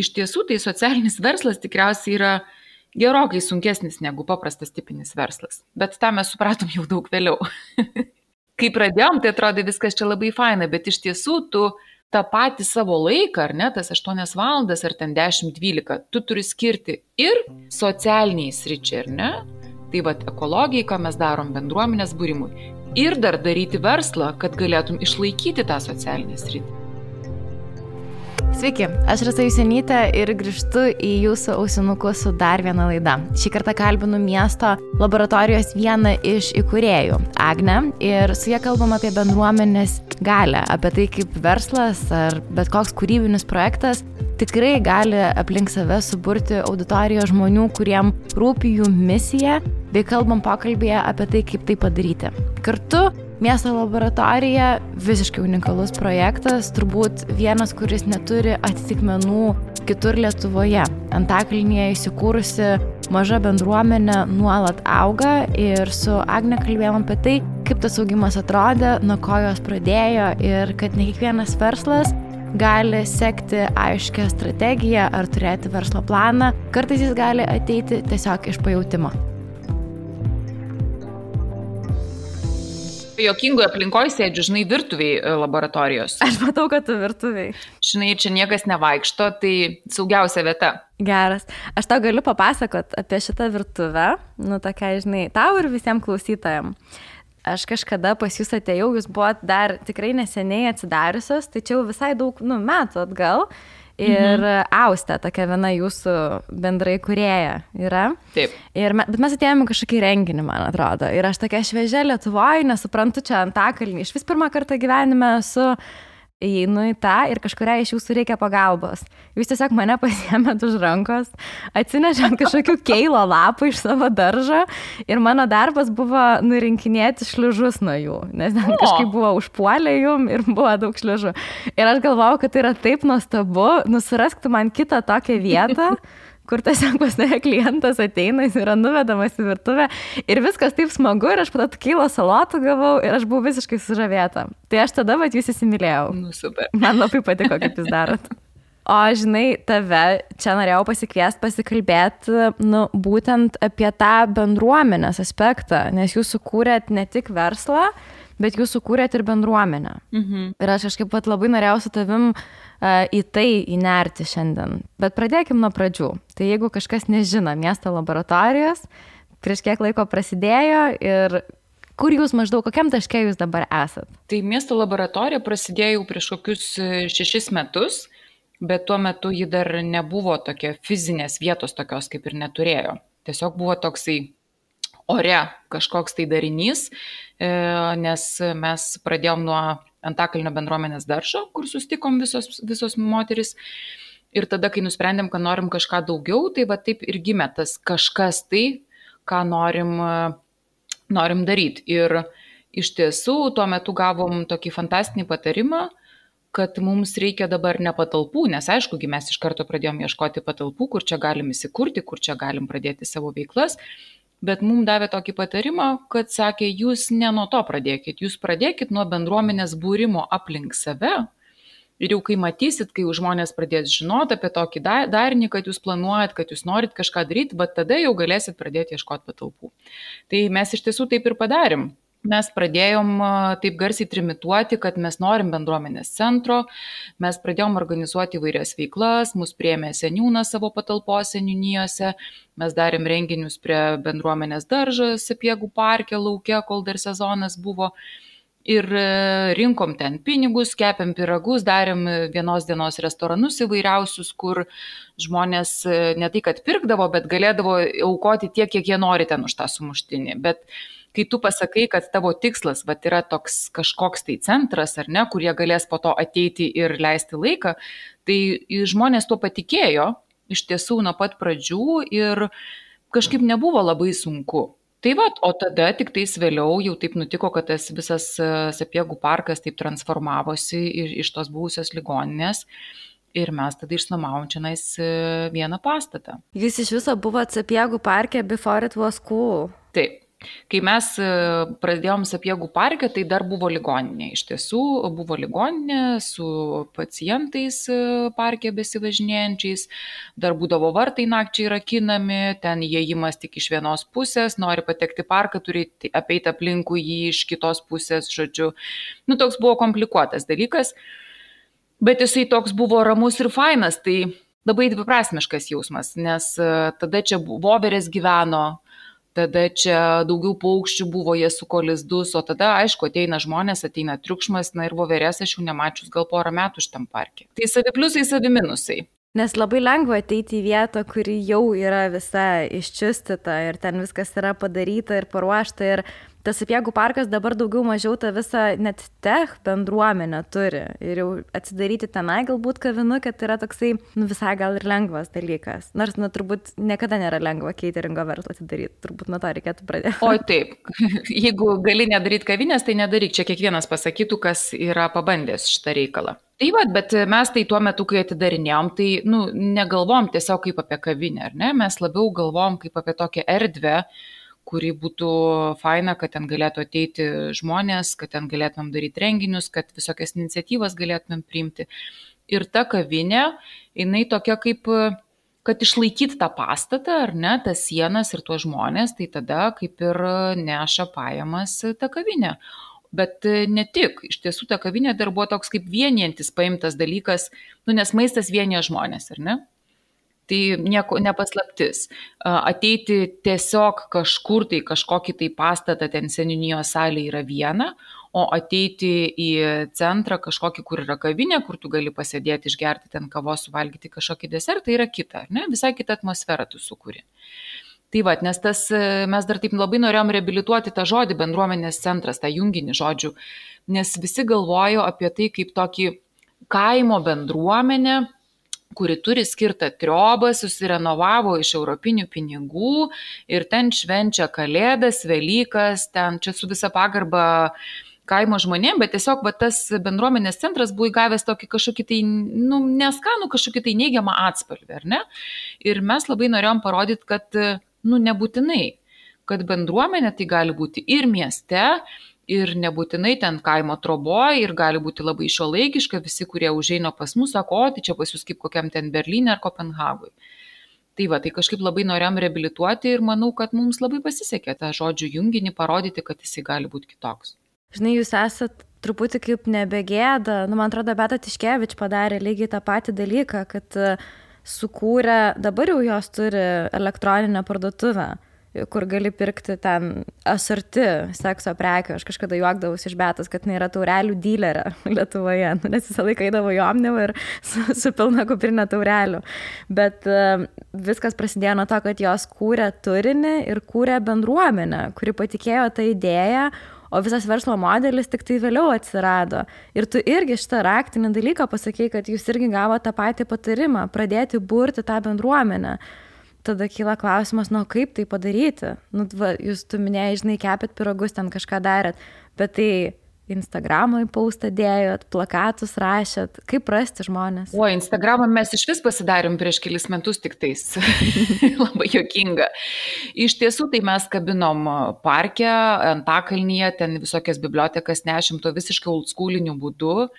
iš tiesų tai socialinis verslas tikriausiai yra gerokai sunkesnis negu paprastas tipinis verslas. Bet tą mes supratom jau daug vėliau. Kai pradėjom, tai atrodė viskas čia labai faina, bet iš tiesų tu tą patį savo laiką, ar ne, tas 8 valandas ar ten 10-12, tu turi skirti ir socialiniai sričiai, ar ne? Tai vad ekologijai, ką mes darom bendruomenės būrimui. Ir dar daryti verslą, kad galėtum išlaikyti tą socialinę sritį. Sveiki, aš Rasa Jusenytė ir grįžtu į jūsų ausinukus su dar viena laida. Šį kartą kalbinu miesto laboratorijos vieną iš įkūrėjų, Agne, ir su jie kalbam apie bendruomenės galę, apie tai, kaip verslas ar bet koks kūrybinis projektas tikrai gali aplink save suburti auditoriją žmonių, kuriem rūpi jų misija, bei kalbam pokalbėje apie tai, kaip tai padaryti. Kartu Miesto laboratorija - visiškai unikalus projektas, turbūt vienas, kuris neturi atitikmenų kitur Lietuvoje. Antakalnyje įsikūrusi maža bendruomenė nuolat auga ir su Agne kalbėjom apie tai, kaip tas augimas atrodė, nuo ko jos pradėjo ir kad ne kiekvienas verslas gali sekti aiškę strategiją ar turėti verslo planą, kartais jis gali ateiti tiesiog iš pajūtimo. Jokingoje aplinkoje sėdžiu, žinai, virtuviai e, laboratorijos. Aš matau, kad tu virtuviai. Žinai, čia niekas nevaikšto, tai saugiausia vieta. Geras. Aš tau galiu papasakot apie šitą virtuvę, nu tokia, žinai, tau ir visiems klausytojams. Aš kažkada pas jūs atėjau, jūs buvot dar tikrai neseniai atsidariusios, tai čia jau visai daug, nu, metų atgal. Ir mhm. Austė, tokia viena jūsų bendrai kurėja yra. Taip. Ir, me, bet mes atėjome kažkokį renginį, man atrodo. Ir aš tokia šviežia Lietuvoje, nesuprantu čia antakalnį. Iš vis pirmą kartą gyvenime su įeinu į tą ir kažkuria iš jūsų reikia pagalbos. Jūs tiesiog mane pasiemėt už rankos, atsinešėt kažkokių keilo lapų iš savo daržo ir mano darbas buvo nurinkinėti šliužus nuo jų, nes ten kažkaip buvo užpuolę jum ir buvo daug šliužų. Ir aš galvojau, kad tai yra taip nuostabu, nusirasktų man kitą tokią vietą kur tiesiog pas tave klientas ateina, jis yra nuvedamas į virtuvę ir viskas taip smagu ir aš pat kylo salotų gavau ir aš buvau visiškai sužavėta. Tai aš tada, va, jūs įsimylėjau. Nu, super. Man labai patiko, kaip jūs darot. O žinai, tave čia norėjau pasikviesti, pasikalbėti, nu, būtent apie tą bendruomenės aspektą, nes jūs sukūrėt ne tik verslą, bet jūs sukūrėt ir bendruomenę. Mhm. Ir aš kažkaip pat labai norėjau su tavim uh, į tai įnerti šiandien. Bet pradėkim nuo pradžių. Tai jeigu kažkas nežino miesto laboratorijos, prieš kiek laiko prasidėjo ir kur jūs maždaug, kokiam taške jūs dabar esat? Tai miesto laboratorija prasidėjo jau prieš kokius e, šešis metus, bet tuo metu ji dar nebuvo tokia fizinės vietos tokios kaip ir neturėjo. Tiesiog buvo toksai ore kažkoks tai darinys, e, nes mes pradėjom nuo Antakalnio bendruomenės daržo, kur sustikom visos, visos moteris. Ir tada, kai nusprendėm, kad norim kažką daugiau, tai va taip ir gimė tas kažkas tai, ką norim, norim daryti. Ir iš tiesų tuo metu gavom tokį fantastinį patarimą, kad mums reikia dabar ne patalpų, nes aišku, mes iš karto pradėjom ieškoti patalpų, kur čia galim įsikurti, kur čia galim pradėti savo veiklas, bet mum davė tokį patarimą, kad sakė, jūs ne nuo to pradėkit, jūs pradėkit nuo bendruomenės būrimo aplink save. Ir jau kai matysit, kai žmonės pradės žinoti apie tokį darinį, kad jūs planuojat, kad jūs norit kažką daryti, bet tada jau galėsit pradėti ieškoti patalpų. Tai mes iš tiesų taip ir padarėm mes pradėjom taip garsiai trimituoti, kad mes norim bendruomenės centro, mes pradėjom organizuoti įvairias veiklas, mus priemė seniūną savo patalpos seniūnijose, mes darėm renginius prie bendruomenės daržo, sapiegų parke, laukia, kol dar sezonas buvo. Ir e, rinkom ten pinigus, kepėm piragus, darėm vienos dienos restoranus įvairiausius, kur žmonės e, ne tai, kad pirkdavo, bet galėdavo aukoti tiek, kiek jie nori ten už tą sumuštinį. Bet uh, kai tu pasakai, kad tavo tikslas vat, yra toks kažkoks tai centras, ar ne, kurie galės po to ateiti ir leisti laiką, tai žmonės tuo patikėjo iš tiesų nuo pat pradžių ir kažkaip nebuvo labai sunku. Tai va, o tada tik tais vėliau jau taip nutiko, kad tas visas e, sapiegų parkas taip transformavosi iš tos buvusios ligoninės. Ir mes tada išnuomavom čia nais e, vieną pastatą. Jūs iš viso buvote sapiegų parke before it was cool. Taip, Kai mes e, pradėjom sapiegų parke, tai dar buvo ligoninė. Iš tiesų buvo ligoninė su pacientais e, parke besivažinėjančiais, dar būdavo vartai nakčiai rakinami, ten įėjimas tik iš vienos pusės, nori patekti parką, turi apeiti aplinkų jį iš kitos pusės, žodžiu. Nu, toks buvo komplikuotas dalykas, bet jisai toks buvo ramus ir fainas, tai labai dviprasmiškas jausmas, nes e, tada čia voverės gyveno, tada čia daugiau paukščių buvo, jie suko lizdus, o tada, aišku, ateina žmonės, ateina triukšmas, na ir voverės aš jau nemačius gal porą metų šitam parke. Tai savi pliusai, savi minusai. Nes labai lengva ateiti į vietą, kuri jau yra visa iščiustita ir ten viskas yra padaryta ir paruošta ir tas sapiegų parkas dabar daugiau mažiau tą visą net tech bendruomenę turi. Ir jau atsidaryti tenai galbūt kavinukę tai yra toksai, nu visai gal ir lengvas dalykas. Nors, nu turbūt niekada nėra lengva cateringo verslą atidaryti, turbūt nuo to reikėtų pradėti. O taip, jeigu gali nedaryti kavinės, tai nedaryk, čia kiekvienas pasakytų, kas yra pabandęs šitą reikalą. Tai va, bet mes tai tuo metu, kai atidarinėjom, tai nu, negalvom tiesiog kaip apie kavinę, ar ne? Mes labiau galvom kaip apie tokią erdvę, uh, kuri būtų faina, kad ten galėtų ateiti žmonės, kad ten galėtumėm daryti renginius, kad visokias iniciatyvas galėtumėm priimti. Ir ta kavinė, jinai tokia kaip, kad išlaikyti tą pastatą, ar ne, tas sienas ir tuos žmonės, tai tada kaip ir neša pajamas ta kavinė. Bet ne tik, iš tiesų ta kavinė dar buvo toks kaip vienijantis paimtas dalykas, nu, nes maistas vienyje žmonės, ar ne? Tai nieko nepaslaptis. Ateiti tiesiog kažkur tai kažkokį tai pastatą, ten seninijos salė yra viena, o ateiti į centrą kažkokį, kur yra kavinė, kur tu gali pasėdėti, išgerti ten kavos, suvalgyti kažkokį desertą, yra kita, ne? visai kita atmosfera tu sukūri. Tai va, nes tas, mes dar taip labai norėjom reabilituoti tą žodį bendruomenės centras, tą junginį žodžių, nes visi galvojo apie tai kaip tokį kaimo bendruomenę, kuri turi skirtą triobą, susirenovavo iš europinių pinigų ir ten švenčia Kalėdas, Velykas, ten čia su visa pagarba kaimo žmonėm, bet tiesiog va, tas bendruomenės centras buvo įgavęs tokį kažkokį tai, nu, neskanų kažkokį tai neigiamą atspalvį, ar ne? Ir mes labai norėjom parodyti, kad, nu, nebūtinai, kad bendruomenė tai gali būti ir mieste, ir nebūtinai ten kaimo troboj ir gali būti labai šiuolaikiška, visi, kurie užeina pas mus, sako, o tai čia pas jūs kaip kokiam ten Berlyne ar Kopenhagui. Tai va, tai kažkaip labai norėjom reabilituoti ir manau, kad mums labai pasisekė tą žodžių junginį parodyti, kad jisai gali būti kitoks. Žinai, jūs esat truputį kaip nebegėda, nu, man atrodo, Beta Tiškevič padarė lygiai tą patį dalyką, kad sukūrė, dabar jau jos turi elektroninę parduotuvę kur gali pirkti ten asorti sekso prekių. Aš kažkada juokdavausi iš betas, kad yra taurelių dealerė Lietuvoje, nu, nes visą laiką eidavo į omnivą ir su, su pilna kuprinė taurelių. Bet uh, viskas prasidėjo nuo to, kad jos kūrė turinį ir kūrė bendruomenę, kuri patikėjo tą idėją, o visas verslo modelis tik tai vėliau atsirado. Ir tu irgi šitą raktinį dalyką pasakėjai, kad jūs irgi gavote tą patį patarimą - pradėti burti tą bendruomenę tada kyla klausimas, nu kaip tai padaryti. Nu, va, jūs tu minėjai, žinai, kepėt piragus, ten kažką darėt, bet tai Instagramą į paustą dėjot, plakatus rašėt, kaip rasti žmonės? O, Instagramą mes iš vis pasidarėm prieš kelis metus tik tais. Labai jokinga. Iš tiesų, tai mes kabinom parke, Antakalnyje, ten visokias bibliotekas nešim to visiškai old schooliniu būdu.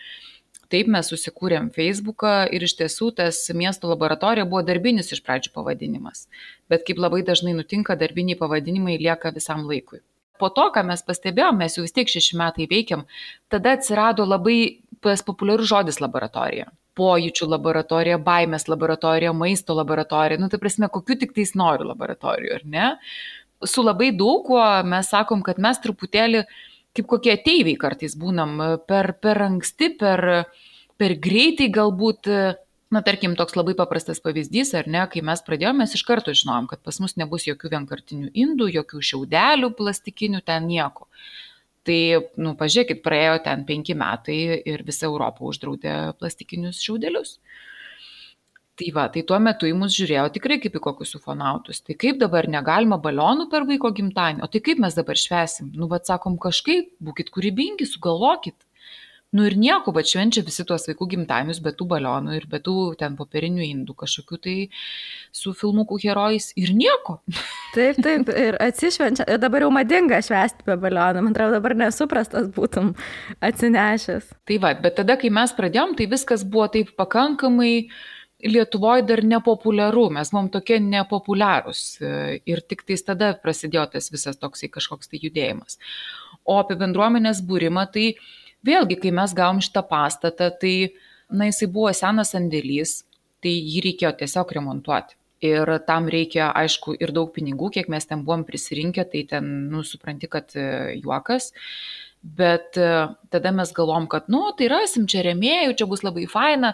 Taip mes susikūrėm Facebooką ir iš tiesų tas miesto laboratorija buvo darbinis iš pradžių pavadinimas. Bet kaip labai dažnai nutinka, darbiniai pavadinimai lieka visam laikui. Po to, ką mes pastebėjom, mes jau vis tiek šeši metai veikiam, tada atsirado labai populiarus žodis laboratorija. Pojūčių laboratorija, baimės laboratorija, maisto laboratorija, nu tai prasme, kokiu tik tais noriu laboratorijų, ar ne? Su labai daug kuo mes sakom, kad mes truputėlį kaip kokie ateiviai kartais būnam, per, per anksti, per, per greitai galbūt, na tarkim, toks labai paprastas pavyzdys, ar ne, kai mes pradėjome, mes iš karto žinojom, kad pas mus nebus jokių vienkartinių indų, jokių šiaudelių plastikinių, ten nieko. Tai, nu, pažiūrėkit, praėjo ten penki metai ir visa Europa uždraudė plastikinius šiaudelius. Tai va, tai tuo metu į mus žiūrėjo tikrai kaip į kokius ufonautus. Tai kaip dabar negalima balionų per vaiko gimtadienį, o tai kaip mes dabar švesim? Nu, vad sakom, kažkaip, būkite kūrybingi, sugalvokit. Nu ir nieko, bet švenčia visi tuos vaikų gimtadienius, be tų balionų ir be tų ten popierinių indų kažkokių tai su filmukų herojais ir nieko. Taip, taip, ir atsišvenčia. Ir dabar jau madinga švęsti be balionų. Man atrodo, dabar nesuprastas būtum atsinešęs. Tai va, bet tada, kai mes pradėjom, tai viskas buvo taip pakankamai Lietuvoje dar nepopuliaru, mes buvom tokie nepopuliarūs ir tik tais tada prasidėjo tas visas toksai kažkoks tai judėjimas. O apie bendruomenės būrimą, tai vėlgi, kai mes gavom šitą pastatą, tai, na, jisai buvo senas sandėlys, tai jį reikėjo tiesiog remontuoti. Ir tam reikia, aišku, ir daug pinigų, kiek mes ten buvom prisirinkę, tai ten, nu, supranti, kad juokas. Bet e, tada mes galvom, kad, nu, tai rasim čia remėjų, čia bus labai faina,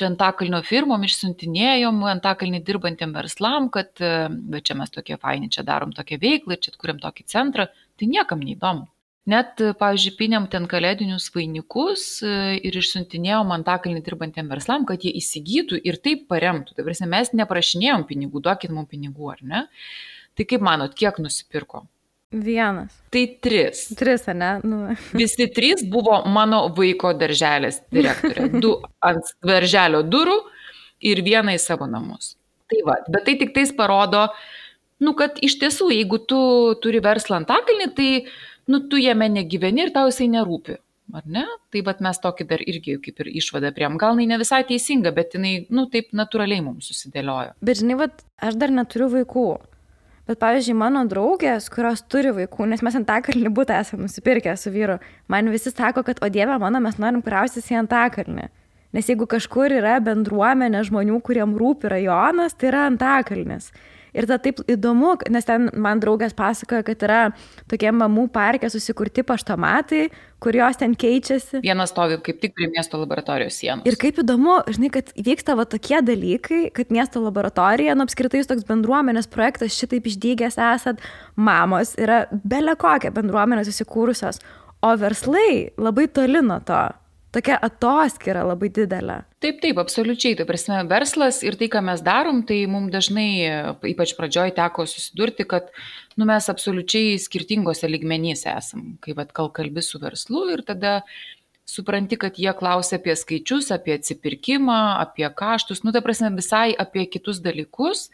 čia antakalnio firmom išsiuntinėjom, antakalnį dirbantiem verslam, kad, e, bet čia mes tokie faini, čia darom tokią veiklą, čia kuriam tokį centrą, tai niekam neįdomu. Net, pavyzdžiui, pinėm ten kalėdinius vainikus e, ir išsiuntinėjom antakalnį dirbantiem verslam, kad jie įsigytų ir taip paremtų. Tai prasme, mes neprašinėjom pinigų, duokit mums pinigų, ar ne? Tai kaip manot, kiek nusipirko? Vienas. Tai tris. Tris, ne? Nu. Visi trys buvo mano vaiko darželės direktorė. Du ant darželio durų ir vieną į savo namus. Tai va, bet tai tik tais parodo, nu, kad iš tiesų, jeigu tu turi verslą antakalnį, tai, nu, tu jame negyveni ir tau jisai nerūpi. Ar ne? Tai vad mes tokį dar irgi kaip ir išvadą priem. Gal jinai ne visai teisinga, bet jinai, nu, taip natūraliai mums susidėliojo. Bet žinai, vad, aš dar neturiu vaikų. Bet, pavyzdžiui, mano draugės, kurios turi vaikų, nes mes antakalnį būtą esame nusipirkę su vyru, man visi sako, kad, o dieve mano, mes norim kraustytis į antakalnį. Nes jeigu kažkur yra bendruomenė žmonių, kuriem rūpi rajonas, tai yra antakalnis. Ir ta taip įdomu, nes ten man draugas pasakoja, kad yra tokie mamų parke susikurti paštomatai, kur jos ten keičiasi. Vienas stovi kaip tik prie miesto laboratorijos sienos. Ir kaip įdomu, žinai, kad vyksta va tokie dalykai, kad miesto laboratorija, nu apskritai jūs toks bendruomenės projektas, šitaip išdygęs esat, mamos yra belė kokia bendruomenė susikūrusios, o verslai labai toli nuo to tokia atoskira labai didelė. Taip, taip, absoliučiai. Tai prasme, verslas ir tai, ką mes darom, tai mums dažnai, ypač pradžioj teko susidurti, kad nu, mes absoliučiai skirtingose ligmenyse esam, kai vad kalbi su verslu ir tada supranti, kad jie klausia apie skaičius, apie atsipirkimą, apie kaštus, nu, ta prasme, visai apie kitus dalykus,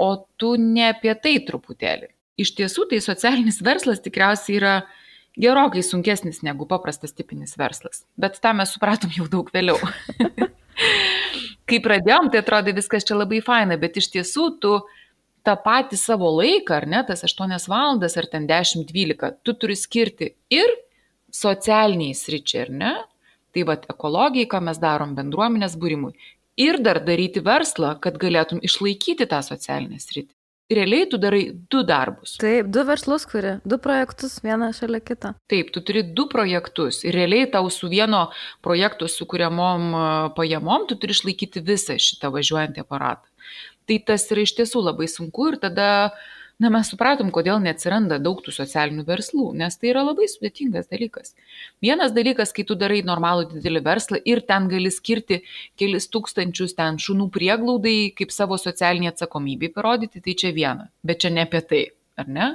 o tu ne apie tai truputėlį. Iš tiesų, tai socialinis verslas tikriausiai yra gerokai sunkesnis negu paprastas tipinis verslas. Bet tą mes supratom jau daug vėliau. Kai pradėjom, tai atrodė viskas čia labai faina, bet iš tiesų tu tą patį savo laiką, ar ne, tas 8 valandas ar ten 10-12, tu turi skirti ir socialiniai sričiai, ar ne? Tai vad ekologijai, ką mes darom bendruomenės būrimui. Ir dar daryti verslą, kad galėtum išlaikyti tą socialinę sritį realiai tu darai du darbus. Taip, du verslus kuri, du projektus vieną šalia kitą. Taip, tu turi du projektus ir realiai tau su vieno projektu sukūriamom pajamom tu turi išlaikyti visą šitą važiuojantį aparatą. Tai tas yra iš tiesų labai sunku ir tada uh, na mes supratom, kodėl neatsiranda daug tų socialinių verslų, nes tai yra labai sudėtingas dalykas. Vienas dalykas, kai tu darai normalų didelį verslą ir ten gali skirti kelis tūkstančius ten šunų prieglaudai kaip savo socialinį atsakomybę parodyti, tai čia viena, bet čia ne apie tai, ar ne?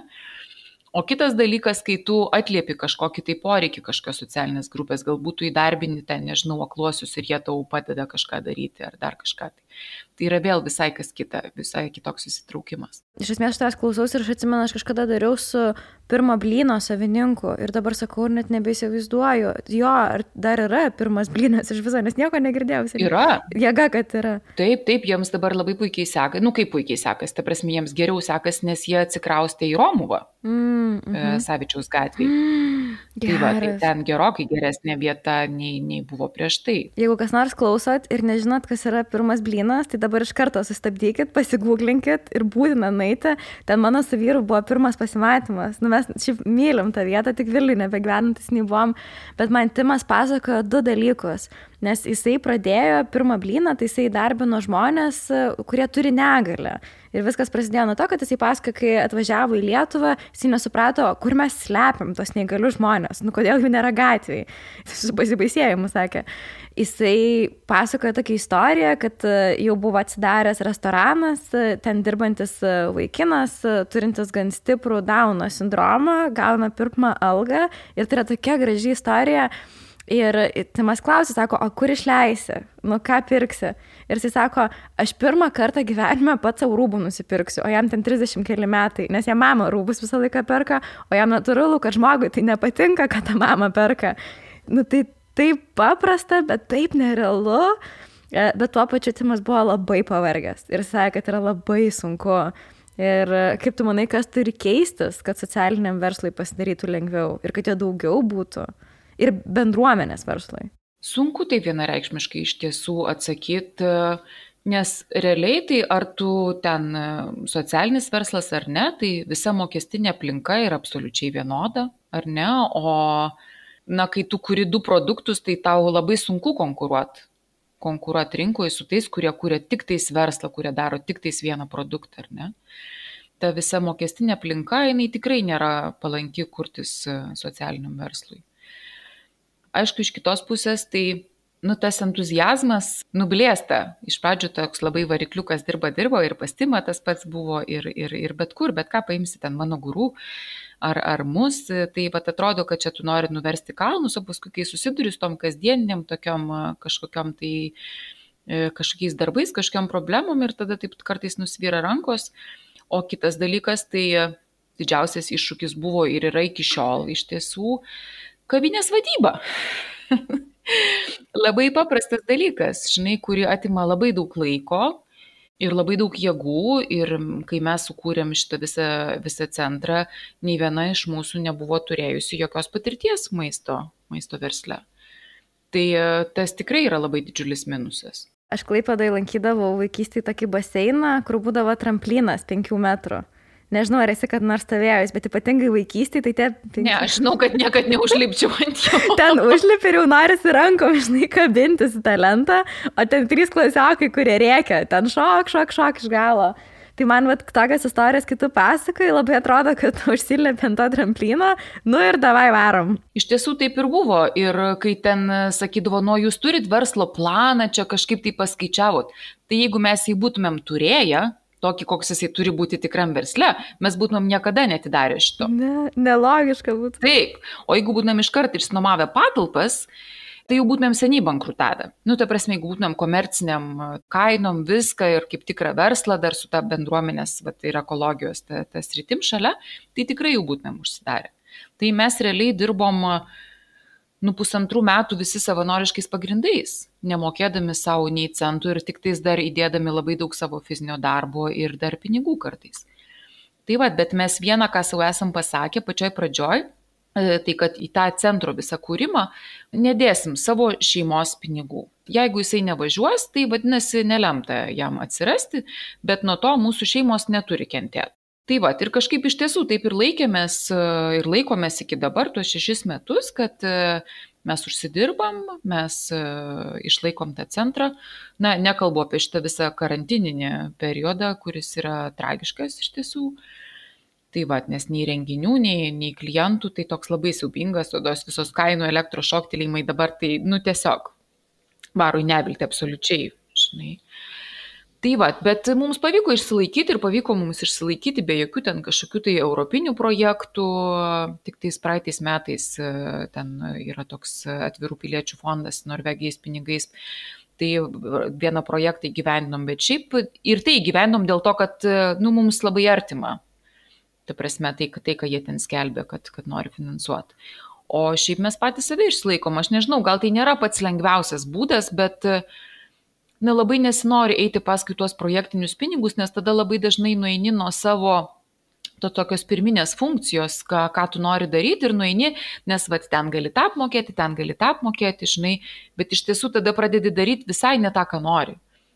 O kitas dalykas, kai tu atliepi kažkokį tai poreikį kažkokios socialinės grupės, galbūt tu įdarbini ten, nežinau, akluosius ir jie tau padeda kažką daryti ar dar kažką. Tai, tai yra vėl visai kas kita, visai kitoks įsitraukimas. Iš esmės aš tavęs klausaus ir aš atsimenu, aš kažkada dariau su pirmo blyno savininku ir dabar sakau, net nebeįsivaizduoju. Jo, ar dar yra pirmas blynas iš viso, nes nieko negirdėjau. Yra. Jėga, kad yra. Taip, taip, jiems dabar labai puikiai sekasi, nu kaip puikiai sekasi, ta prasme, jiems geriau sekasi, nes jie atsikraustė į Romuvą. Mm, mm -hmm. Savičiaus gatvėje. Mm, tai, va, tai ten gerokai geresnė vieta nei, nei buvo prieš tai. Jeigu kas nors klausot ir nežinot, kas yra pirmas blynas, tai dabar iš karto sustabdykit, pasigūglinkit ir būtina nueiti. Ten mano su vyru buvo pirmas pasimatymas. Nu, mes šiaip mylim tą vietą, tik Vilniui nebegyvenantis nei buvom. Bet man Timas pasakojo du dalykus. Nes jisai pradėjo pirmą blyną, tai jisai darbino žmonės, kurie turi negalę. Ir viskas prasidėjo nuo to, kad jisai pasako, kai atvažiavo į Lietuvą, jisai nesuprato, kur mes slepiam tos neįgalius žmonės, nu kodėl jų nėra gatvėje. Su pasibaisėjimu sakė. Jisai pasakojo tokią istoriją, kad e, jau buvo atsidaręs restoranas, e, ten dirbantis e, vaikinas, turintis gan stiprų Dauno sindromą, gauna pirmą algą ir tai yra tokia graži istorija Ir Timas klausė, sako, o kur išleisi, nu ką pirksi. Ir jis sako, aš pirmą kartą gyvenime pats savo rūbų nusipirksiu, o jam ten 30 keli metai, nes jam mama rūbus visą laiką perka, o jam natūralu, kad žmogui tai nepatinka, kad ta mama perka. Nu tai taip paprasta, bet taip nerealu. E, bet tuo pačiu Timas buvo labai pavargęs ir sakė, kad yra labai sunku. Ir kaip tu manai, kas turi keistis, kad socialiniam verslui pasidarytų lengviau ir kad jo daugiau būtų? Ir bendruomenės verslui? Sunku tai vienareikšmiškai iš tiesų atsakyti, nes realiai tai ar tu ten socialinis verslas ar ne, tai visa mokestinė aplinka yra absoliučiai vienoda, ar ne, o na, kai tu kuri du produktus, tai tau labai sunku konkuruoti konkuruoti rinkoje su tais, kurie kūrė tik tais verslą, kurie daro tik tais vieną produktą, ar ne? Ta visa mokestinė aplinka, jinai tikrai nėra palanki kurtis socialiniam verslui. Aišku, iš kitos pusės tai nu, tas entuzijazmas nublėsta. Iš pradžių toks labai varikliukas dirba, dirbo ir pastima tas pats buvo ir, ir, ir bet kur, bet ką paimsi ten mano gurų ar, ar mus, tai pat atrodo, kad čia tu nori nuversti kalnus, o paskui, kai susiduri su tom kasdieniniam tokiam kažkokiam tai e, kažkokiais darbais, kažkokiam problemom ir tada taip kartais nusvyra rankos. O kitas dalykas, tai didžiausias iššūkis buvo ir yra iki šiol iš tiesų kavinės vadyba. labai paprastas dalykas, žinai, kuri atima labai daug laiko ir labai daug jėgų. Ir kai mes sukūrėm šitą visą, visą centrą, nei viena iš mūsų nebuvo turėjusi jokios patirties maisto, maisto versle. Tai e, tas tikrai yra labai didžiulis minusas. Aš klaipadai lankydavau vaikystėje tokį baseiną, kur būdavo tramplinas 5 metrų. Nežinau, ar esi kad nors stovėjęs, bet ypatingai vaikystėje, tai tie... Tai... Ne, aš žinau, kad niekada neužlipčiau ant jo. ten užlipi ir jau norisi rankom, žinai, kabintis į tą lentą, o ten trys klasiokai, kurie rėkia, ten šok, šok, šok iš galo. Tai man, vat, tokias istorijas kitų pasakai, labai atrodo, kad užsilėpė ant to tramplino, nu ir davai varom. Iš tiesų taip ir buvo. Ir kai ten sakydavo, nu, jūs turit verslo planą, čia kažkaip tai paskaičiavot. Tai jeigu mes jį būtumėm turėję, tokį, koks jisai turi būti tikram versle, mes būtumėm niekada netidarę šito. Ne, nelogiška būtų. Taip, o jeigu būtumėm iškart išsinomavę patalpas, tai jau būtumėm seniai bankrutavę. Nu, ta prasme, jeigu būtumėm komerciniam kainom viską ir kaip tikrą verslą dar su ta bendruomenės va, ir ekologijos tas ta rytim šalia, tai tikrai jau būtumėm užsidarę. Tai mes realiai dirbom uh, nu pusantrų metų visi savanoriškais pagrindais, nemokėdami savo nei centų ir tik tais dar įdėdami labai daug savo fizinio darbo ir dar pinigų kartais. Tai vad, bet mes vieną, ką savo esam pasakę pačioj pradžioj, e, tai kad į tą centro visą kūrimą nedėsim savo šeimos pinigų. Jeigu jisai nevažiuos, tai vadinasi nelemta jam atsirasti, bet nuo to mūsų šeimos neturi kentėti. Tai va, ir kažkaip iš tiesų taip ir laikėmės e, ir laikomės iki dabar, tuos šešis metus, kad e, mes užsidirbam, mes e, išlaikom tą centrą. Na, nekalbu apie šitą visą karantininį periodą, kuris yra tragiškas iš tiesų. Tai va, nes nei renginių, nei, nei klientų, tai toks labai siubingas, o tos visos kainų elektros šoktelėjimai dabar tai, nu tiesiog, varo į nevilti absoliučiai, žinai. Tai va, bet mums pavyko išsilaikyti ir pavyko mums išsilaikyti be jokių ten kažkokių tai europinių projektų. Tik tais praeitais metais e, ten yra toks atvirų piliečių fondas Norvegijais pinigais. Tai vieną projektą įgyvendinom, bet šiaip ir tai įgyvendinom dėl to, kad nu, mums labai artima. Ta prasme, tai, tai ką jie ten skelbė, kad, kad nori finansuoti. O šiaip mes patys save išlaikom. Aš nežinau, gal tai nėra pats lengviausias būdas, bet uh, nelabai nesinori eiti paskui tuos projektinius pinigus, nes tada labai dažnai nueini nuo savo to tokios pirminės funkcijos, ką, ką tu nori daryti ir nueini, nes va ten gali tą apmokėti, ten gali tą apmokėti, žinai, bet iš tiesų tada pradedi daryti visai ne tą, ką nori.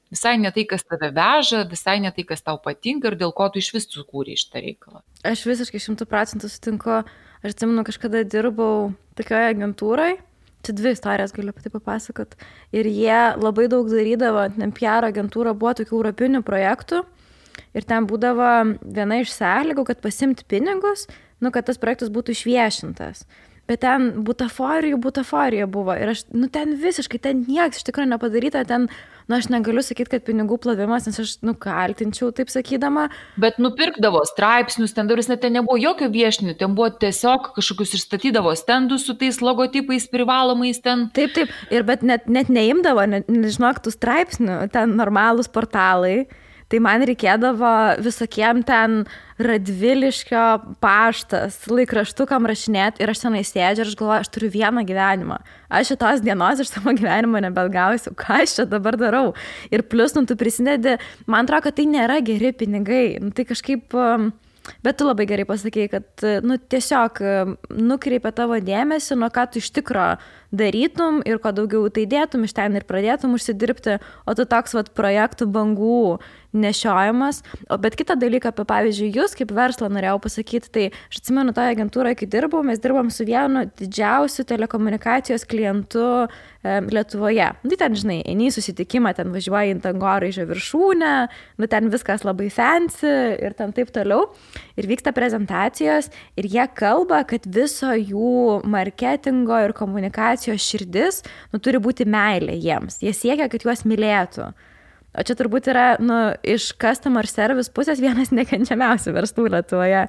Visai ne tai, kas tave veža, visai ne tai, kas tau patinka ir dėl ko tu iš vis sukūrė šitą reikalą. Aš visiškai šimtų procentų sutinku. Aš atsimenu, kažkada dirbau tokioje agentūroje Čia dvi istorijas galiu apie tai papasakot. Ir jie labai daug darydavo, ten PR agentūra buvo tokių europinių projektų. Ir ten būdavo viena iš sąlygų, kad pasimti pinigus, nu, kad tas projektas būtų išviešintas. Bet ten butaforijų, butaforija buvo. Ir aš, nu, ten visiškai, ten niekas iš tikrųjų nepadaryta, ten nu, aš negaliu sakyti, kad pinigų plovimas, nes aš nukaltinčiau, taip sakydama. Bet nupirkdavo straipsnius, ten dabar net nebuvo jokio viešinio, ten buvo tiesiog kažkokius išstatydavo stendus su tais logotipais privalomais ten. Taip, taip, ir bet net, net neimdavo, net, nežinok, tų straipsnių, ten normalūs portalai tai man reikėdavo visokiem ten radviliškio paštas, laikraštukam rašinėti ir aš tenai sėdžiu ir aš galvoju, aš turiu vieną gyvenimą. Aš šitos dienos iš savo gyvenimo nebelgausiu, ką aš čia dabar darau. Ir plus, nu, tu prisidedi, man atrodo, kad tai nėra geri pinigai. Nu, tai kažkaip... Um, Bet tu labai gerai pasakėjai, kad nu, tiesiog nukreipia tavo dėmesį, nuo ką tu iš tikro darytum ir kuo daugiau tai dėtum iš ten ir pradėtum užsidirbti, o tu toks vat projektų bangų nešiojimas. O bet kitą dalyką apie, pavyzdžiui, jūs kaip verslą norėjau pasakyti, tai aš atsimenu toje agentūroje, kai dirbau, mes dirbom su vienu didžiausiu telekomunikacijos klientu e, Lietuvoje. Tai ten, žinai, eini į susitikimą, ten važiuoji į Tangoraižio viršūnę, nu ten viskas labai fancy ir ten taip toliau. Ir vyksta prezentacijos ir jie kalba, kad viso jų marketingo ir komunikacijos širdis nu, turi būti meilė jiems. Jie siekia, kad juos mylėtų. O čia turbūt yra, nu, iš customer service pusės vienas nekenčiamiausių verslų Lietuvoje.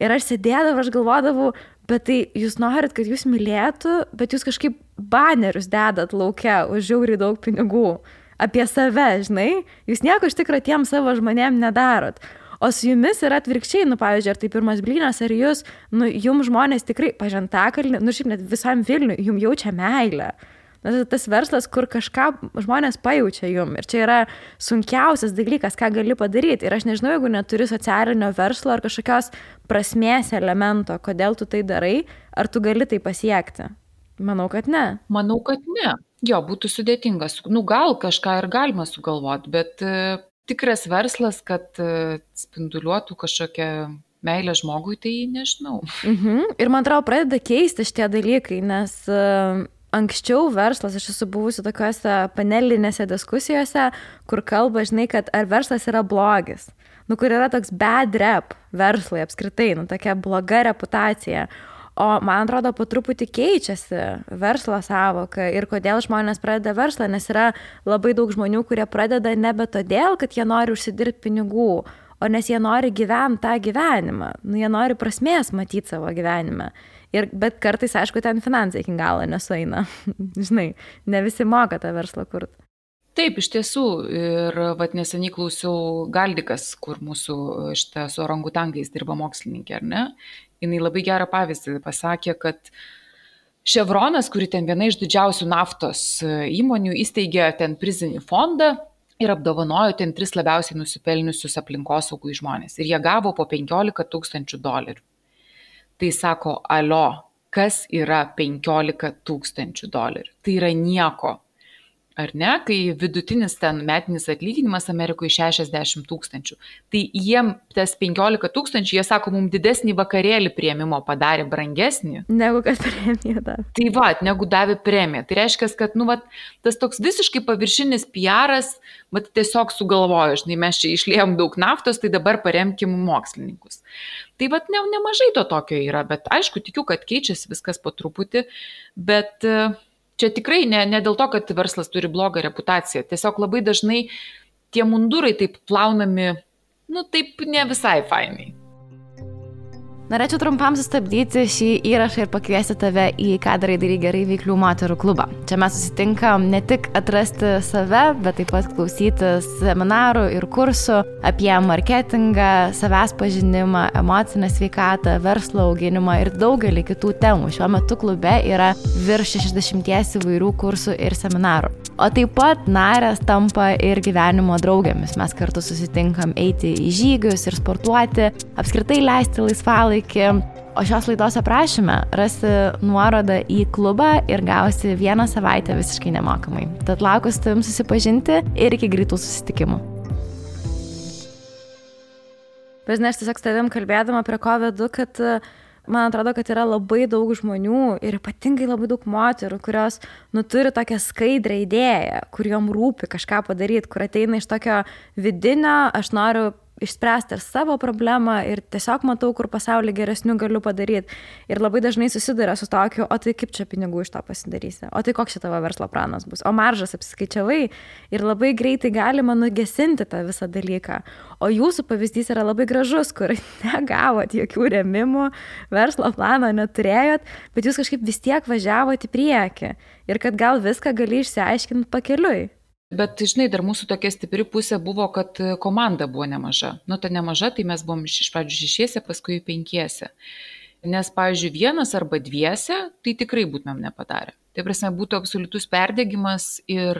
Ir aš sėdėdavau, aš galvodavau, bet tai jūs norit, kad jūs mylėtų, bet jūs kažkaip banerius dedat laukia už žiauriai daug pinigų apie save, žinai, jūs nieko iš tikrųjų tiem savo žmonėm nedarot. O su jumis yra atvirkščiai, nu, pavyzdžiui, ar tai pirmas blynas, ar jūs, nu, jums žmonės tikrai, pažantakalnį, nu, šiaip net visam Vilniui, jums jaučia meilę. Na, tas verslas, kur kažką žmonės pajaučia jum. Ir čia yra sunkiausias dalykas, ką gali padaryti. Ir aš nežinau, jeigu neturi socialinio verslo ar kažkokios prasmės elemento, kodėl tu tai darai, ar tu gali tai pasiekti. Manau, kad ne. Manau, kad ne. Jo, būtų sudėtingas. Nu, gal kažką ir galima sugalvoti, bet tikras verslas, kad e, spinduliuotų kažkokią meilę žmogui, tai nežinau. Mhm. Ir man atrodo, pradeda keisti šitie dalykai, nes uh, anksčiau verslas, aš esu buvusi tokiuose panelinėse diskusijose, kur kalba, žinai, kad ar verslas yra blogis. Nu, kur yra toks bad rep verslai apskritai, nu, tokia bloga reputacija. O man atrodo, po truputį keičiasi verslo savoka ir kodėl žmonės pradeda verslą, nes yra labai daug žmonių, kurie pradeda nebe todėl, kad jie nori užsidirbti pinigų, o nes jie nori gyventi tą gyvenimą, nu, jie nori prasmės matyti savo gyvenime. Ir, bet kartais, aišku, ten finansai iki galo nesueina. Žinai, ne visi moka tą verslą kurti. Taip, iš tiesų. Ir vat neseniai klausiau Galdikas, kur mūsų šitą su orangutangais dirba mokslininkė, ar ne? jinai labai gerą pavyzdį pasakė, kad Chevronas, kuri ten viena iš didžiausių naftos e, įmonių, įsteigė ten prizinį fondą ir apdovanojo ten tris labiausiai nusipelniusius aplinkosaugų žmonės. Ir jie gavo po 15 tūkstančių dolerių. Tai sako, alio, kas yra 15 tūkstančių dolerių? Tai yra nieko ar ne, kai vidutinis ten metinis atlyginimas Amerikoje 60 tūkstančių. Tai jiem tas 15 tūkstančių, jie sako, mums didesnį vakarėlį prieimimo padarė brangesnį. Negu kad premiją davė. Tai va, negu davė premiją. Tai reiškia, kad, nu, va, tas toks visiškai paviršinis PR'as, va, tiesiog sugalvojo, žinai, mes čia išlėjom daug naftos, tai dabar paremkim mokslininkus. Tai va, ne, nemažai to tokio yra, bet aišku, tikiu, kad keičiasi viskas po truputį, bet uh, čia tikrai ne, ne dėl to, kad verslas turi blogą reputaciją, tiesiog labai dažnai tie mundurai taip plaunami, nu taip ne visai fainai. Norėčiau trumpam sustabdyti šį įrašą ir pakviesti tave į ką darai darai gerai veiklių moterų klubą. Čia mes susitinkam ne tik atrasti save, bet taip pat klausytis seminarų ir kursų apie marketingą, savęs pažinimą, emocinę sveikatą, verslo auginimą ir daugelį kitų temų. Šiuo metu klube yra virš 60 įvairių kursų ir seminarų. O taip pat narės tampa ir gyvenimo draugėmis. Mes kartu susitinkam eiti į žygius ir sportuoti, apskritai leisti laisvalai laisvalaikį. O šios laidos aprašyme rasi nuorodą į klubą ir gausi vieną savaitę visiškai nemokamai. Tad laukiu su tavim susipažinti ir iki greitų susitikimų. Bet aš tiesiog tavim kalbėdama prie COVID, kad man atrodo, kad yra labai daug žmonių ir ypatingai labai daug moterų, kurios nu, turi tokią skaidrę idėją, kur jom rūpi kažką padaryti, kur ateina iš tokio vidinio, aš noriu išspręsti ar savo problemą ir tiesiog matau, kur pasaulį geresnių galiu padaryti. Ir labai dažnai susiduria su tokiu, o tai kaip čia pinigų iš to pasidarysi, o tai koks čia tavo verslo planas bus, o maržas apskaičiavai ir labai greitai galima nugesinti tą visą dalyką. O jūsų pavyzdys yra labai gražus, kur negavot jokių remimų, verslo plano neturėjot, bet jūs kažkaip vis tiek važiavot į priekį ir kad gal viską gali išsiaiškinti pakeliui. Bet, žinai, dar mūsų tokia stipri pusė buvo, kad komanda buvo nemaža. Nu, ta nemaža, tai mes buvom iš pradžių šešiese, paskui penkiese. Nes, pavyzdžiui, vienas arba dviese, tai tikrai būtumėm nepadarę. Tai prasme, būtų absoliutus perdėgymas ir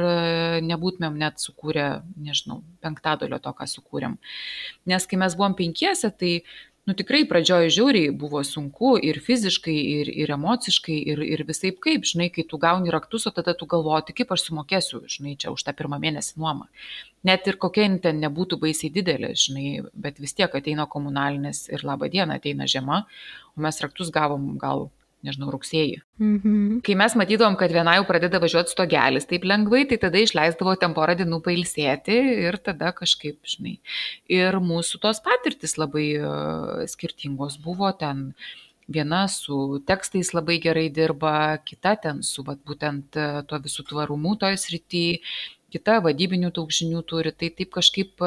nebūtumėm net sukūrę, nežinau, penktadalio to, ką sukūrėm. Nes kai mes buvom penkiese, tai nu tikrai pradžioj žiauriai buvo sunku ir fiziškai, ir, ir emociškai, ir, ir visai kaip, žinai, kai tu gauni raktus, o tada tu galvoti, kaip aš sumokėsiu, žinai, čia už tą pirmą mėnesį nuomą. Net ir kokia jin ten nebūtų baisiai didelė, žinai, bet vis tiek ateina komunalinės ir laba diena ateina žiema, o mes raktus gavom gal nežinau, rugsėjį. Mhm. Kai mes matydavom, kad viena jau pradeda važiuoti stogelis taip lengvai, tai tada išleisdavo ten porą dienų pailsėti ir tada kažkaip, žinai. Ir mūsų tos patirtis labai uh, skirtingos buvo ten. Viena su tekstais labai gerai dirba, kita ten su vat, būtent uh, tuo visų tvarumu toj srity, kita vadybinių daug žinių turi. Tai taip kažkaip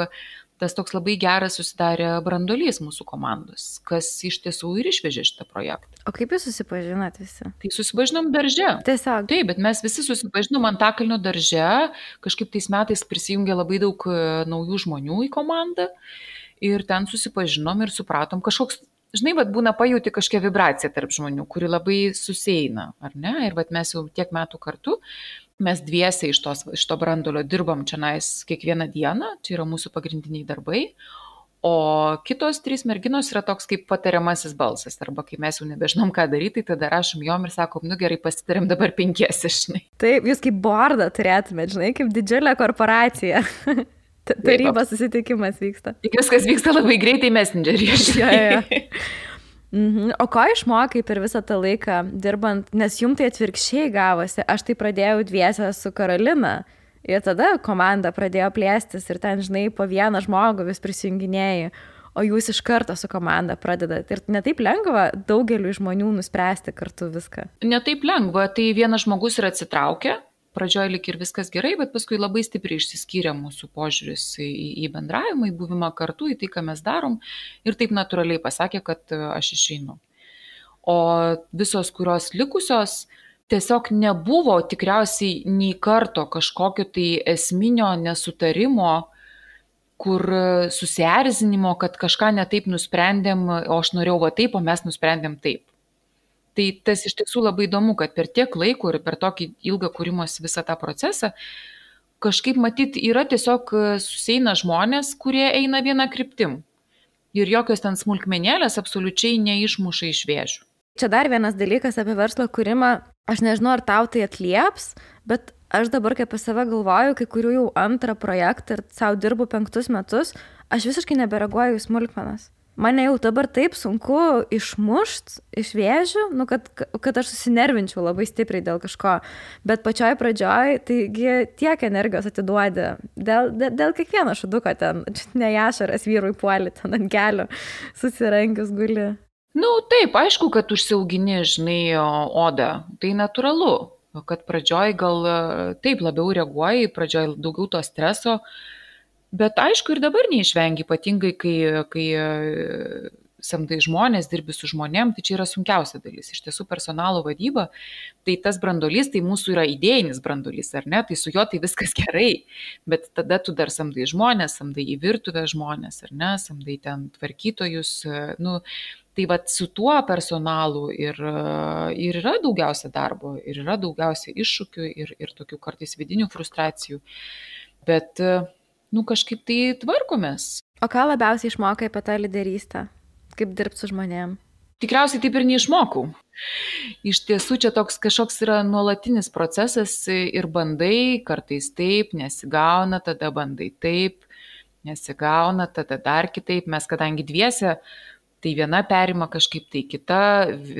tas toks labai geras susidarė brandolys mūsų komandos, kas iš tiesų ir išvežė šitą projektą. O kaip jūs susipažinot visi? Tai susipažinom darže. Tiesiog. Taip, bet mes visi susipažinom Antakalnio darže, kažkaip tais metais prisijungė labai daug e, naujų žmonių į komandą ir ten susipažinom ir supratom kažkoks žinai, vad būna pajūti kažkokią vibraciją tarp žmonių, kuri labai susieina, ar ne? Ir vad mes jau tiek metų kartu mes dviese iš, tos, iš to brandulio dirbam čia nais kiekvieną dieną, čia yra mūsų pagrindiniai darbai, o kitos trys merginos yra toks kaip patariamasis balsas, arba kai mes jau nebežinom, ką daryti, tai tada rašom jom ir sakom, nu gerai, pasitarėm dabar penkiesi, žinai. Taip, jūs kaip bordą turėtumėte, žinai, kaip didžiulė korporacija. Tarybos susitikimas vyksta. Tik viskas vyksta labai greitai messengerį. Mhm. O ko išmokai per visą tą laiką dirbant, nes jum tai atvirkščiai gavosi, aš tai pradėjau dviesę su Karolina ir tada komanda pradėjo plėstis ir ten, žinai, po vieną žmogų vis prisijunginėjai, o jūs iš karto su komanda pradedat. Ir netaip lengva daugeliu žmonių nuspręsti kartu viską. Netaip lengva, tai vienas žmogus ir atsitraukia, pradžioj lik ir viskas gerai, bet paskui labai stipriai išsiskyrė mūsų požiūris į, į bendravimą, į buvimą kartu, į tai, ką mes darom ir taip natūraliai pasakė, kad e, aš išeinu. O visos, kurios likusios, tiesiog nebuvo tikriausiai nei karto kažkokio tai esminio nesutarimo, kur susierzinimo, kad kažką netaip nusprendėm, o aš norėjau va taip, o mes nusprendėm taip tai tas iš tiesų labai įdomu, kad per tiek laiko ir per tokį ilgą kūrimosi visą tą procesą, kažkaip matyt, yra tiesiog e, susieina žmonės, kurie eina vieną kryptim. Ir jokios ten smulkmenėlės absoliučiai neišmuša iš vėžių. Čia dar vienas dalykas apie verslo kūrimą. Aš nežinau, ar tau tai atlieps, bet aš dabar, kai apie save galvoju, kai kuriu jau antrą projektą ir savo dirbu penktus metus, aš visiškai nebereaguoju į smulkmenas mane jau dabar taip sunku išmušt iš vėžių, nu, kad, kad aš susinervinčiau labai stipriai dėl kažko. Bet pačioj pradžioj, taigi tiek energijos atiduodi dėl, dėl, dėl kiekvieno šuduko ten, ne jašaras vyrui puoli ten ant kelių, susirankius guli. Na, nu, taip, aišku, kad užsiaugini, žinai, odą. Tai natūralu, kad pradžioj gal taip labiau reaguoji, pradžioj daugiau to streso, Bet aišku, ir dabar neišvengi, ypatingai kai, kai e, samdai žmonės, dirbi su žmonėm, tai čia yra sunkiausia dalis. Iš tiesų, personalo vadyba, tai tas brandolys, tai mūsų yra idėjinis brandolys, ar ne, tai su juo tai viskas gerai, bet tada tu dar samdai žmonės, samdai į virtuvę žmonės, ar ne, samdai ten tvarkytojus, e, nu, tai vad su tuo personalu ir, e, ir yra daugiausia darbo, ir yra daugiausia iššūkių, ir, ir tokių kartais vidinių frustracijų. Bet nu kažkaip tai tvarkomės. O ką labiausiai išmokai apie tą lyderystę? Kaip dirbti su žmonėm? Tikriausiai taip ir neišmokau. Iš tiesų čia toks kažkoks yra nuolatinis procesas ir bandai, kartais taip, nesigauna, tada bandai taip, nesigauna, tada dar kitaip. Mes kadangi dviese, tai viena perima kažkaip tai kita,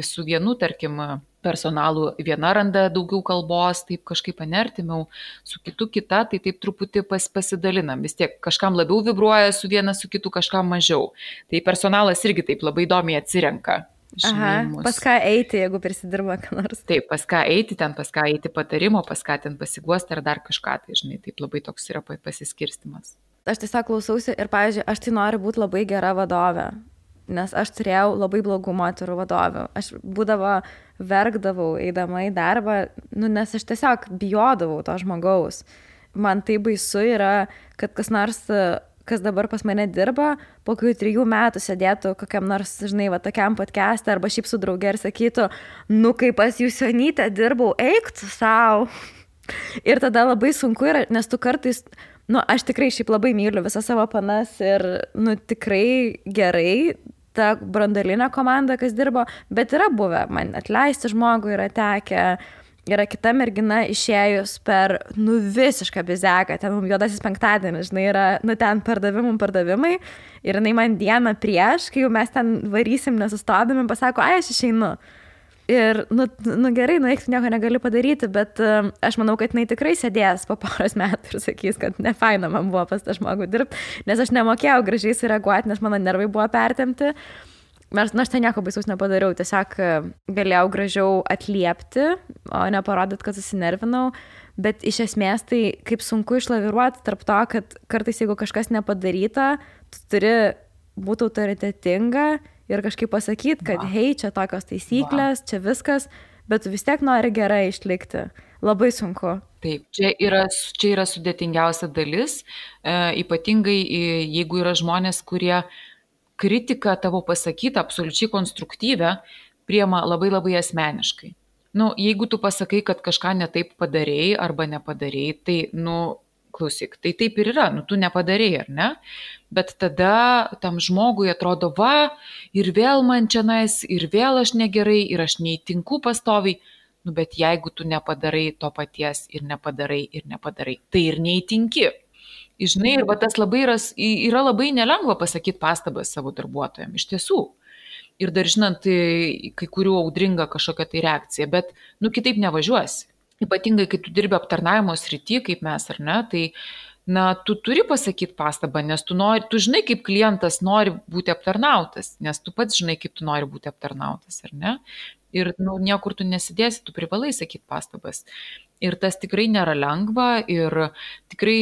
visų vienų, tarkim, personalų viena randa daugiau kalbos, taip kažkaip anertimiau, su kitu kita, tai taip truputį pas, pasidalinam. Vis tiek kažkam labiau vibruoja su viena su kitu, kažkam mažiau. Tai personalas irgi taip labai įdomiai atsirenka. Aha, pas ką eiti, jeigu prisidirba ką nors. Taip, pas ką eiti, ten pas ką eiti patarimo, pas ką ten pasiguosti ar dar kažką, tai žinai, taip labai toks yra pasiskirstimas. Aš tiesiog klausausi ir, pavyzdžiui, aš tai noriu būti labai gera vadovė nes aš turėjau labai blogų moterų vadovių. Aš būdavo, verkdavau eidama į darbą, nu, nes aš tiesiog bijodavau to žmogaus. Man tai baisu yra, kad kas nors, kas dabar pas mane dirba, po kokių trijų metų sėdėtų kokiam nors, žinai, va tokiam podcast'e arba šiaip su draugė ir sakytų, nu, kaip pas jūs Jonytę dirbau, eik tu savo. Ir tada labai sunku yra, nes tu kartais, nu, aš tikrai šiaip labai myliu visą savo panas ir, nu, tikrai gerai ta brandalinė komanda, kas dirbo, bet yra buvę, man atleisti žmogų yra tekę. Yra kita mergina išėjus per, nu, visišką bizeką, ten mums juodasis penktadienis, žinai, yra, nu, ten pardavimų pardavimai. Ir jinai man dieną prieš, kai jau mes ten varysim nesustodami, pasako, ai, aš išeinu. Ir, nu, nu gerai, nu, eik, tu nieko negali padaryti, bet uh, aš manau, kad jinai tikrai sėdės po poros metų ir sakys, kad ne faina man buvo pas tą žmogų dirbti, nes aš nemokėjau gražiai sureaguoti, nes mano nervai buvo pertemti. Nors, nors ten nieko baisaus nepadariau, tiesiog e, galėjau gražiau atliepti, o ne parodyti, kad susinervinau. Bet iš esmės tai kaip sunku išlaviruoti tarp to, kad kartais jeigu kažkas nepadaryta, tu turi būti autoritetinga ir kažkaip pasakyti, kad, hei, čia tokios taisyklės, čia viskas, bet vis tiek nori gerai išlikti. Labai sunku. Taip, čia yra, čia yra sudėtingiausia dalis, e, ypatingai e, jeigu yra žmonės, kurie kritiką tavo pasakytą, absoliučiai konstruktyvę, priema labai labai asmeniškai. Nu, jeigu tu pasakai, kad kažką netaip padarėjai arba nepadarėjai, tai, nu, klausyk, tai taip ir yra, nu tu nepadarėjai, ar ne? Bet tada tam žmogui atrodo, va, ir vėl man čia nais, ir vėl aš negerai, ir aš neįtinku pastoviai. Nu, bet jeigu tu nepadarai to paties ir nepadarai ir nepadarai, tai ir neįtinki. Žinai, ir tas labai yra, yra labai nelengva pasakyti pastabas savo darbuotojams, iš tiesų. Ir dar žinant kai kurių audringą kažkokią tai reakciją, bet, nu, kitaip nevažiuosi ypatingai kai tu dirbi aptarnavimo srity, kaip mes ar ne, tai na, tu turi pasakyti pastabą, nes tu, nori, tu žinai, kaip klientas nori būti aptarnautas, nes tu pats žinai, kaip tu nori būti aptarnautas, ar ne? Ir nu, niekur tu nesidėsi, tu privalai sakyti pastabas. Ir tas tikrai nėra lengva ir tikrai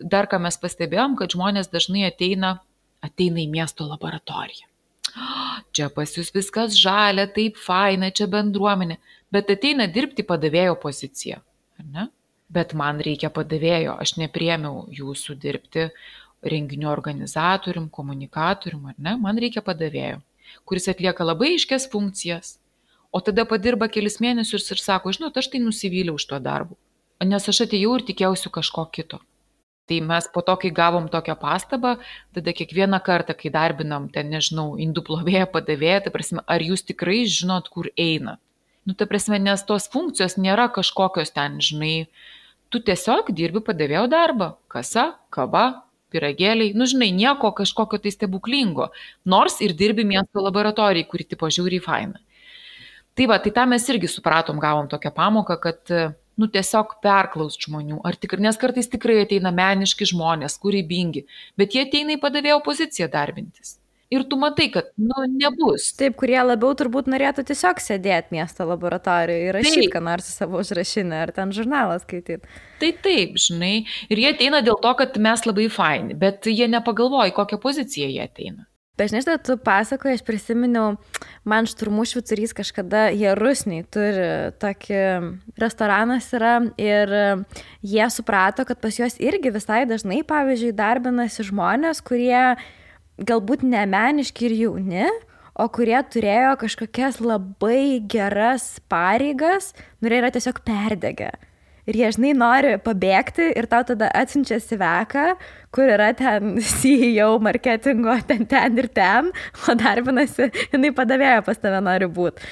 dar ką mes pastebėjom, kad žmonės dažnai ateina, ateina į miesto laboratoriją. Čia pas jūs viskas žalia, taip faina, čia bendruomenė bet ateina dirbti padavėjo poziciją, ar ne? Bet man reikia padavėjo, aš nepriemiau jūsų dirbti renginių organizatorium, komunikatorium, ar ne? Man reikia padavėjo, kuris atlieka labai iškes funkcijas, o tada padirba kelis mėnesius ir sako, žinot, aš tai nusivyliau už to darbu, nes aš atėjau ir tikėjausi kažko kito. Tai mes po to, kai gavom tokią pastabą, tada kiekvieną kartą, kai darbinam ten, nežinau, indų plovėją padavėją, tai prasme, ar jūs tikrai žinot, kur einat? Nu, ta prasme, nes tos funkcijos nėra kažkokios ten, žinai, tu tiesiog dirbi padavėjo darbą. Kasa, kava, piragėliai, nu žinai, nieko kažkokio tai stebuklingo. Nors ir dirbi miesto laboratorijai, kuri tipo žiūri faina. Tai va, tai tą mes irgi supratom, gavom tokią pamoką, kad, nu tiesiog perklaus žmonių. Ar tikrai, nes kartais tikrai ateina meniški žmonės, kūrybingi, bet jie ateina į padavėjo poziciją darbintis ir tu matai, kad nu, nebus. Taip, kurie labiau turbūt norėtų tiesiog sėdėti miesto laboratorijoje ir rašyti, ką nors savo užrašinę ar ten žurnalą skaityti. Tai taip, žinai, ir jie ateina dėl to, kad mes labai faini, bet jie nepagalvoja, kokią poziciją jie ateina. Bet žinai, štai tu pasakoji, aš prisiminiau, man šturmų šviturys kažkada jie rusniai turi tokį restoranas yra ir jie suprato, kad pas juos irgi visai dažnai, pavyzdžiui, darbinasi žmonės, kurie galbūt nemeniški ir jauni, o kurie turėjo kažkokias labai geras pareigas, nu ir yra tiesiog perdegę. Ir jie, žinai, nori pabėgti ir tau tada atsiunčia sveką, kur yra ten CEO marketingo, ten, ten ir ten, o darbinasi, jinai padavėjo pas tave nori būti.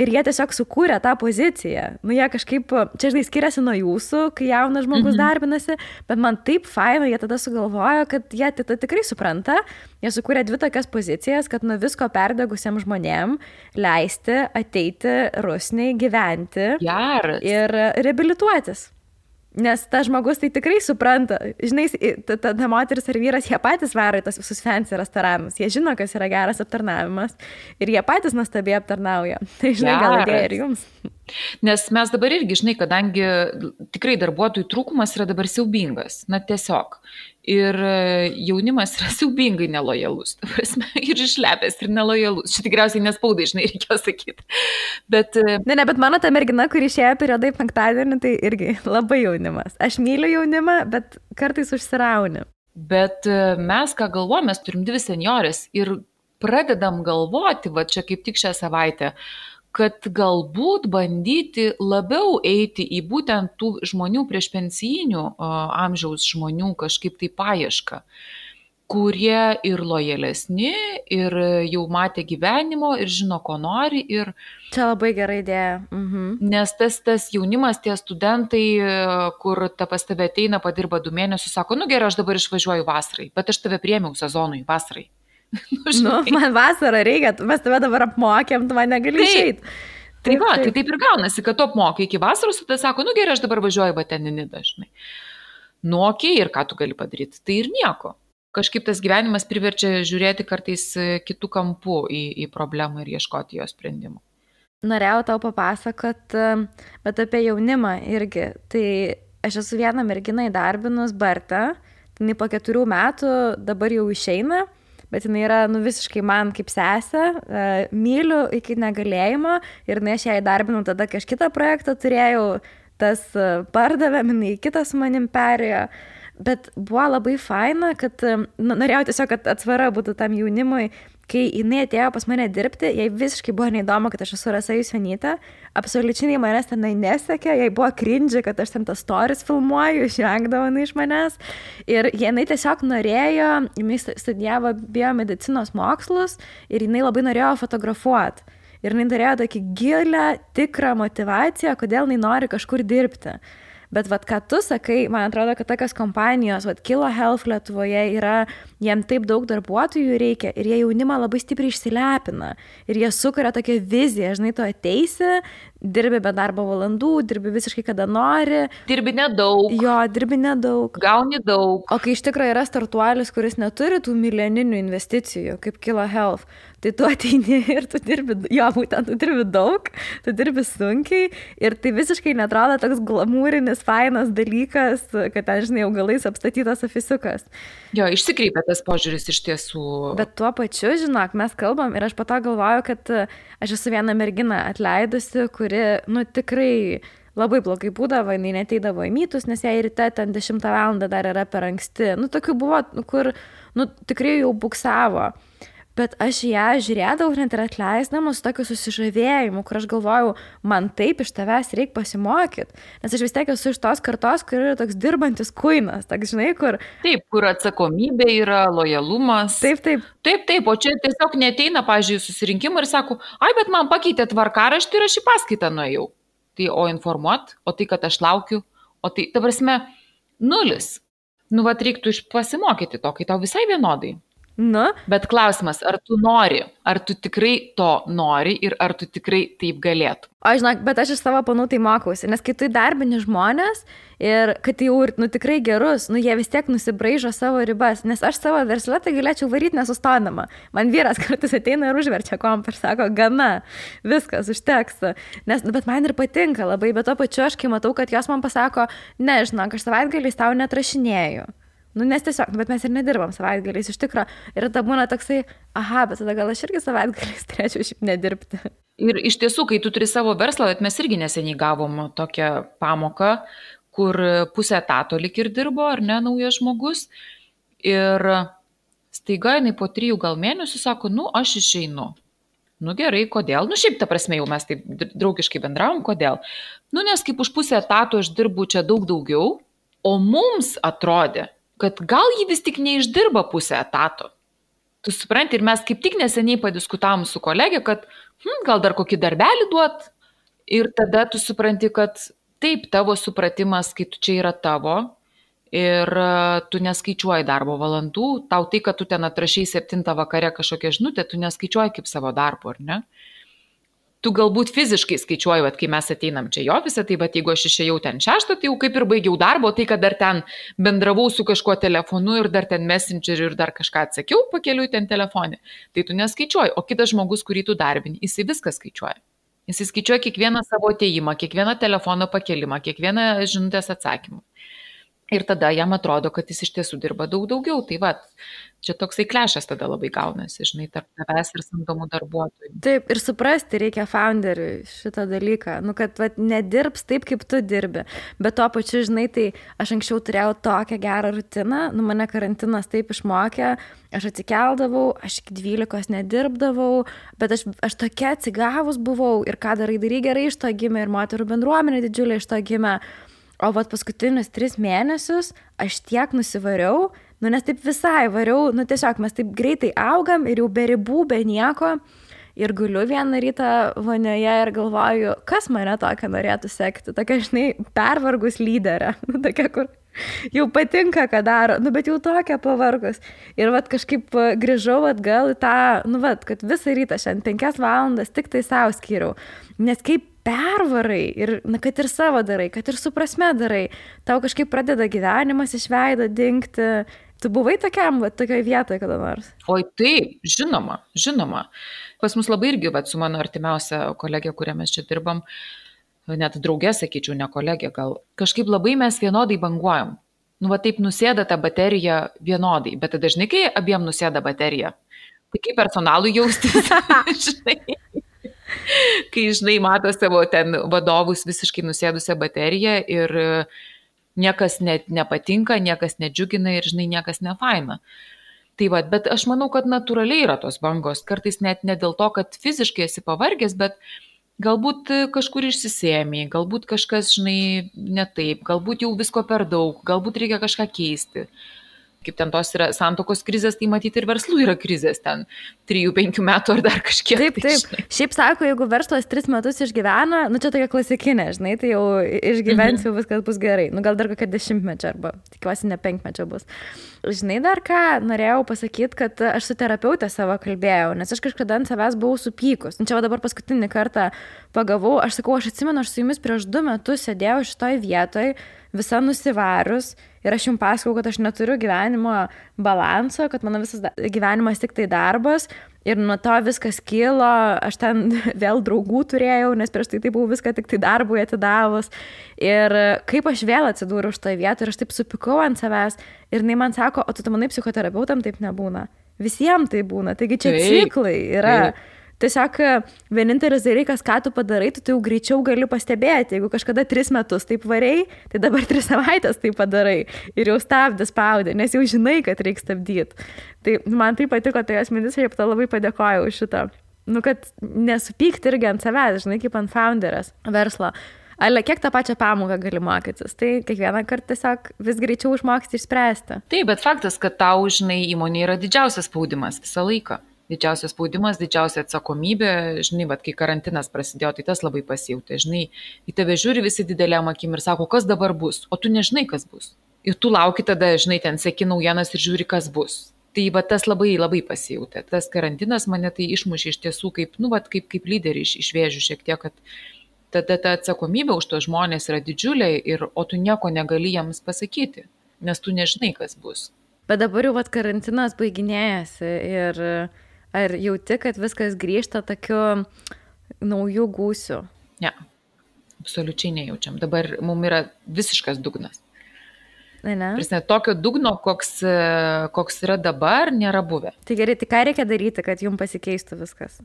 Ir jie tiesiog sukūrė tą poziciją. Nu, jie kažkaip, čia žinai, skiriasi nuo jūsų, kai jaunas žmogus mhm. darbinasi, bet man taip faina, jie tada sugalvojo, kad jie tada tikrai supranta, jie sukūrė dvi tokias pozicijas, kad nuo visko perdegusiems žmonėm leisti ateiti rusniai gyventi Geras. ir reabilituotis. Nes tas žmogus tai tikrai supranta. Žinai, ta, ta, ta moteris ar vyras, jie patys varo į tos visus fancy restoranus. Jie žino, kas yra geras aptarnavimas. Ir jie patys nuostabiai aptarnauja. Tai žinai, gal idėja ir jums. Nes mes dabar irgi, žinai, kadangi tikrai darbuotojų trūkumas yra dabar siaubingas. Na tiesiog ir e, jaunimas yra siaubingai nelojalus, prasme, ir išlepęs, ir nelojalus. Čia tikriausiai nespaudai, žinai, reikėjo sakyti. Bet... E, ne, ne, bet mano ta mergina, kuri išėjo periodai penktadienį, tai irgi labai jaunimas. Aš myliu jaunimą, bet kartais užsirauni. Bet e, mes ką galvojame, mes turim dvi seniorės ir pradedam galvoti, va čia kaip tik šią savaitę, uh, kad galbūt bandyti labiau eiti į būtent tų žmonių prieš pensijinių amžiaus žmonių kažkaip tai paiešką kurie ir lojalesni, ir jau matė gyvenimo, ir žino, ko nori. Ir... Čia labai gera idėja. Mhm. Nes tas, tas jaunimas, tie studentai, kur ta pas tave ateina, padirba du mėnesius, sako, nu gerai, aš dabar išvažiuoju vasarai, bet aš tave priemiau sezonui vasarai. nu, nu, man vasarą reikia, mes tave dabar apmokėm, tu man negali išeiti. Tai va, tai taip ir gaunasi, kad tu apmokai iki vasaros, tada sako, nu gerai, aš dabar važiuoju bateninį dažnai. Nuokiai ir ką tu gali padaryti, tai ir nieko. Kažkaip tas gyvenimas priverčia žiūrėti kartais kitų kampų į, į problemą ir ieškoti jo sprendimų. Norėjau tau papasakot, bet apie jaunimą irgi. Tai aš esu vieną merginą įdarbinus Bartą, tai po keturių metų dabar jau išeina bet jinai yra nu, visiškai man kaip sesė, e, myliu iki negalėjimo ir jinai aš ją įdarbinau tada, kai aš kitą projektą turėjau, tas e, pardavė, jinai kitas manim perėjo. Bet buvo labai faina, kad nu, norėjau tiesiog, kad atsvara būtų tam jaunimui, kai jinai atėjo pas mane dirbti, jai visiškai buvo neįdomu, kad aš esu Rasa Jūsvenytė, absoliučiai manęs tenai nesekė, jai buvo krindži, kad aš ten tas stories filmuoju, išvengdavo jinai iš manęs. Ir jinai tiesiog norėjo, jinai studijavo biomedicinos mokslus ir jinai labai norėjo fotografuoti. Ir jinai turėjo tokį gilę, tikrą motivaciją, kodėl jinai nori kažkur dirbti. Bet vad, ką tu sakai, man atrodo, kad tokios kompanijos, vad, Kilo Health Lietuvoje yra, jiem taip daug darbuotojų reikia ir jie jaunimą labai stipriai išsilepina. Ir jie sukuria tokią viziją, žinai, tu ateisi, dirbi be darbo valandų, dirbi visiškai kada nori. Dirbi nedaug. Jo, dirbi nedaug. Gauni daug. O kai iš tikrųjų yra startuolis, kuris neturi tų milijoninių investicijų, kaip Kilo Health, tai tu ateini ir tu dirbi, jo, būtent tu dirbi daug, tu dirbi sunkiai ir tai visiškai netrodo toks glamūrinis, fainas dalykas, kad ten, žinai, augalais apstatytas ofisukas. Jo, išsikreipia tas požiūris iš tiesų. Bet tuo pačiu, žinok, mes kalbam ir aš po to galvoju, kad aš esu viena mergina atleidusi, kuri, nu, tikrai labai blogai būdavo, jinai neteidavo į mytus, nes jai ryte ten 10 val. dar yra per anksti. Nu, tokių buvo, kur, nu, tikrai jau buksavo bet aš ją žiūrėdavau net ir atleisdama su tokiu susižavėjimu, kur aš galvojau, man taip iš tavęs reikia pasimokyti, nes aš vis tiek esu iš tos kartos, kur yra toks dirbantis kuinas, tak žinai, kur... Taip, kur atsakomybė yra, lojalumas. Taip, taip. Taip, taip, o čia tiesiog neteina, pažiūrėjau, susirinkimą ir sako, ai, bet man pakeitė tvarkaraštį ir aš į paskaitą nuėjau. Tai o informuot, o tai, kad aš laukiu, o tai, ta prasme, nulis. Nu, va, reiktų pasimokyti to, kai tau visai vienodai. Nu. Bet klausimas, ar tu nori, ar tu tikrai to nori ir ar tu tikrai taip galėtum? O žinok, bet aš iš savo panų tai mokausi, nes kai tu įdarbini žmonės ir kad jau ir, nu tikrai gerus, nu jie vis tiek nusibraižo savo ribas, nes aš savo verslą tai galėčiau varyti nesustodama. Man vyras kartais ateina ir užverčia kompą ir sako, gana, viskas, užteks. Nes, nu, bet man ir patinka labai, bet to pačiu aš, kai matau, kad jos man pasako, nežinau, aš savaitgaliais tau netrašinėjau. Nu, nes tiesiog, bet mes ir nedirbam savaitgaliais iš tikrųjų. Ir tada būna toksai, aha, bet tada gal aš irgi savaitgaliais turėčiau šiaip nedirbti. Ir iš tiesų, kai tu turi savo verslą, bet mes irgi neseniai gavom tokią pamoką, kur pusę etato lik ir dirbo, ar ne, naujas žmogus. Ir staiga jinai po trijų gal mėnesių sako, nu, aš išeinu. Nu gerai, kodėl? Nu šiaip ta prasme jau mes taip draugiškai bendravom, kodėl? Nu nes kaip už pusę etato aš dirbu čia daug daugiau, o mums atrodė, kad gal ji vis tik neišdirba pusę etato. Tu supranti, ir mes kaip tik neseniai padiskutavom su kolegė, kad hm, gal dar kokį darbelį duot. Ir tada tu supranti, kad taip, tavo supratimas, kai tu čia yra tavo, ir e, tu neskaičiuoji darbo valandų, tau tai, kad tu ten atrašiai 7 vakare kažkokią žinutę, tu neskaičiuoji kaip savo darbo, ar ne? Tu galbūt fiziškai skaičiuoji, kad kai mes ateinam čia į ofisą, tai va, jeigu aš išėjau ten šeštą, tai jau kaip ir baigiau darbo, tai kad dar ten bendravau su kažkuo telefonu ir dar ten messengeriu ir dar kažką atsakiau pakeliui ten telefonį, tai tu neskaičiuoji, o kitas žmogus, kurį tu darbini, jisai viską skaičiuoja. Jisai skaičiuoja kiekvieną savo ateimą, kiekvieną telefono pakelimą, kiekvieną žinutės atsakymą. Ir tada jam atrodo, kad jis iš tiesų dirba daug daugiau. Tai va, čia toksai klešas tada labai gaunasi, žinai, tarp tavęs ir samdomų darbuotojų. Taip, ir suprasti reikia founderiui šitą dalyką, nu, kad va, nedirbs taip, kaip tu dirbi. Bet tuo pačiu, žinai, tai aš anksčiau turėjau tokią gerą rutiną, nu, mane karantinas taip išmokė, aš atsikeldavau, aš iki 12 nedirbdavau, bet aš, aš tokia atsigavus buvau ir ką darai, darai gerai iš to gimė ir moterų bendruomenė didžiulė iš to gimė. O vat paskutinius tris mėnesius aš tiek nusivariau, nu nes taip visai variau, nu tiesiog mes taip greitai augam ir jau be ribų, be nieko. Ir guliu vieną rytą vonioje ir galvoju, kas mane tokia norėtų sekti. Tokia, žinai, pervargus lyderė. Nu, tokia, kur jau patinka, ką daro, nu bet jau tokia pavargus. Ir vad kažkaip grįžau atgal į tą, nu vad, kad visą rytą šiandien penkias valandas tik tai savo skyriau. Nes kaip pervarai ir, na, kad ir savo darai, kad ir su prasme darai, tau kažkaip pradeda gyvenimas iš veido dingti. Tu buvai tokiam, va, tokioje vietoje kada nors? Oi, taip, žinoma, žinoma. Pas mus labai irgi, va, su mano artimiausia kolegė, kurią mes čia dirbam, net draugė, sakyčiau, ne kolegė, gal kažkaip labai mes vienodai banguojam. Nu, va taip nusėda ta baterija vienodai, bet dažnai, kai abiem nusėda baterija, tai kaip personalui jaustis, žinai kai, žinai, mato savo ten vadovus visiškai nusėdusią bateriją ir niekas net nepatinka, niekas nedžiugina ir, žinai, niekas nefaina. Tai va, bet aš manau, kad natūraliai yra tos bangos, kartais net ne dėl to, kad fiziškai esi pavargęs, bet galbūt kažkur išsisėmiai, galbūt kažkas, žinai, ne taip, galbūt jau visko per daug, galbūt reikia kažką keisti kaip ten tos yra santokos krizės, tai matyti ir verslų yra krizės ten 3-5 metų ar dar kažkiek. Taip, tai, taip. Žinai. Šiaip sako, jeigu verslas 3 metus išgyvena, nu čia tokia klasikinė, žinai, tai jau išgyvensiu, mhm. viskas bus gerai. Nu gal dar kokia dešimtmečia arba tikiuosi ne penkmečia bus. Žinai, dar ką norėjau pasakyti, kad aš su terapeutė savo kalbėjau, nes aš kažkada ant savęs buvau supykus. Nu, čia dabar paskutinį kartą pagavau, aš sakau, aš atsimenu, aš su jumis prieš du metus sėdėjau šitoj vietoj, visa nusivarius ir aš jums pasakau, kad aš neturiu gyvenimo balanso, kad mano visas gyvenimas tik tai darbas ir nuo to viskas kilo, aš ten vėl draugų turėjau, nes prieš tai tai buvau viską tik tai darbui atidavus. Ir kaip aš vėl atsidūriau šitoje vietoje ir aš taip supikau ant savęs ir jinai man sako, o tu manai psichoterapeutam taip nebūna. Visiems tai būna, taigi čia taip, ciklai yra. Taip. Tiesiog e, vienintelis dalykas, ką tu padarai, tu, tu jau greičiau gali pastebėti. Jeigu kažkada tris metus taip variai, tai dabar tris savaitės tai padarai ir jau stabdį spaudė, nes jau žinai, kad reikia stabdyti. Tai man tai patiko, tai asmenis, aš jau labai padėkojau už šitą. Nu, kad nesupykti irgi ant savęs, žinai, kaip ant founderės verslo. Ale kiek tą pačią pamoką gali mokytis, tai kiekvieną kartą tiesiog vis greičiau išmoksti išspręsti. Taip, bet faktas, kad tau, žinai, įmonė yra didžiausias spaudimas visą laiką didžiausias spaudimas, didžiausia atsakomybė, žinai, vad kai karantinas prasidėjo, tai tas labai pasijauti, žinai, į tave žiūri visi dideliam akim ir sako, kas dabar bus, o tu nežinai, kas bus. Ir tu lauki tada, žinai, ten seki naujienas ir žiūri, kas bus. Tai va tas labai labai pasijūtė. Tas karantinas mane tai išmušė iš tiesų kaip, nu, va, kaip, kaip lyderį iš, išvėžių šiek tiek, kad tada ta atsakomybė už tos žmonės yra didžiulė, ir, o tu nieko negali jiems pasakyti, nes tu nežinai, kas bus. Bet dabar jau vat karantinas baiginėjasi ir Ar jauti, kad viskas grįžta tokiu naujų gūsių? Ne, absoliučiai nejaučiam. Dabar mums yra visiškas dugnas. Ne, ne. Prasme, tokio dugno, koks, koks yra dabar, nėra buvę. Tai gerai, tai ką reikia daryti, kad jums pasikeistų viskas?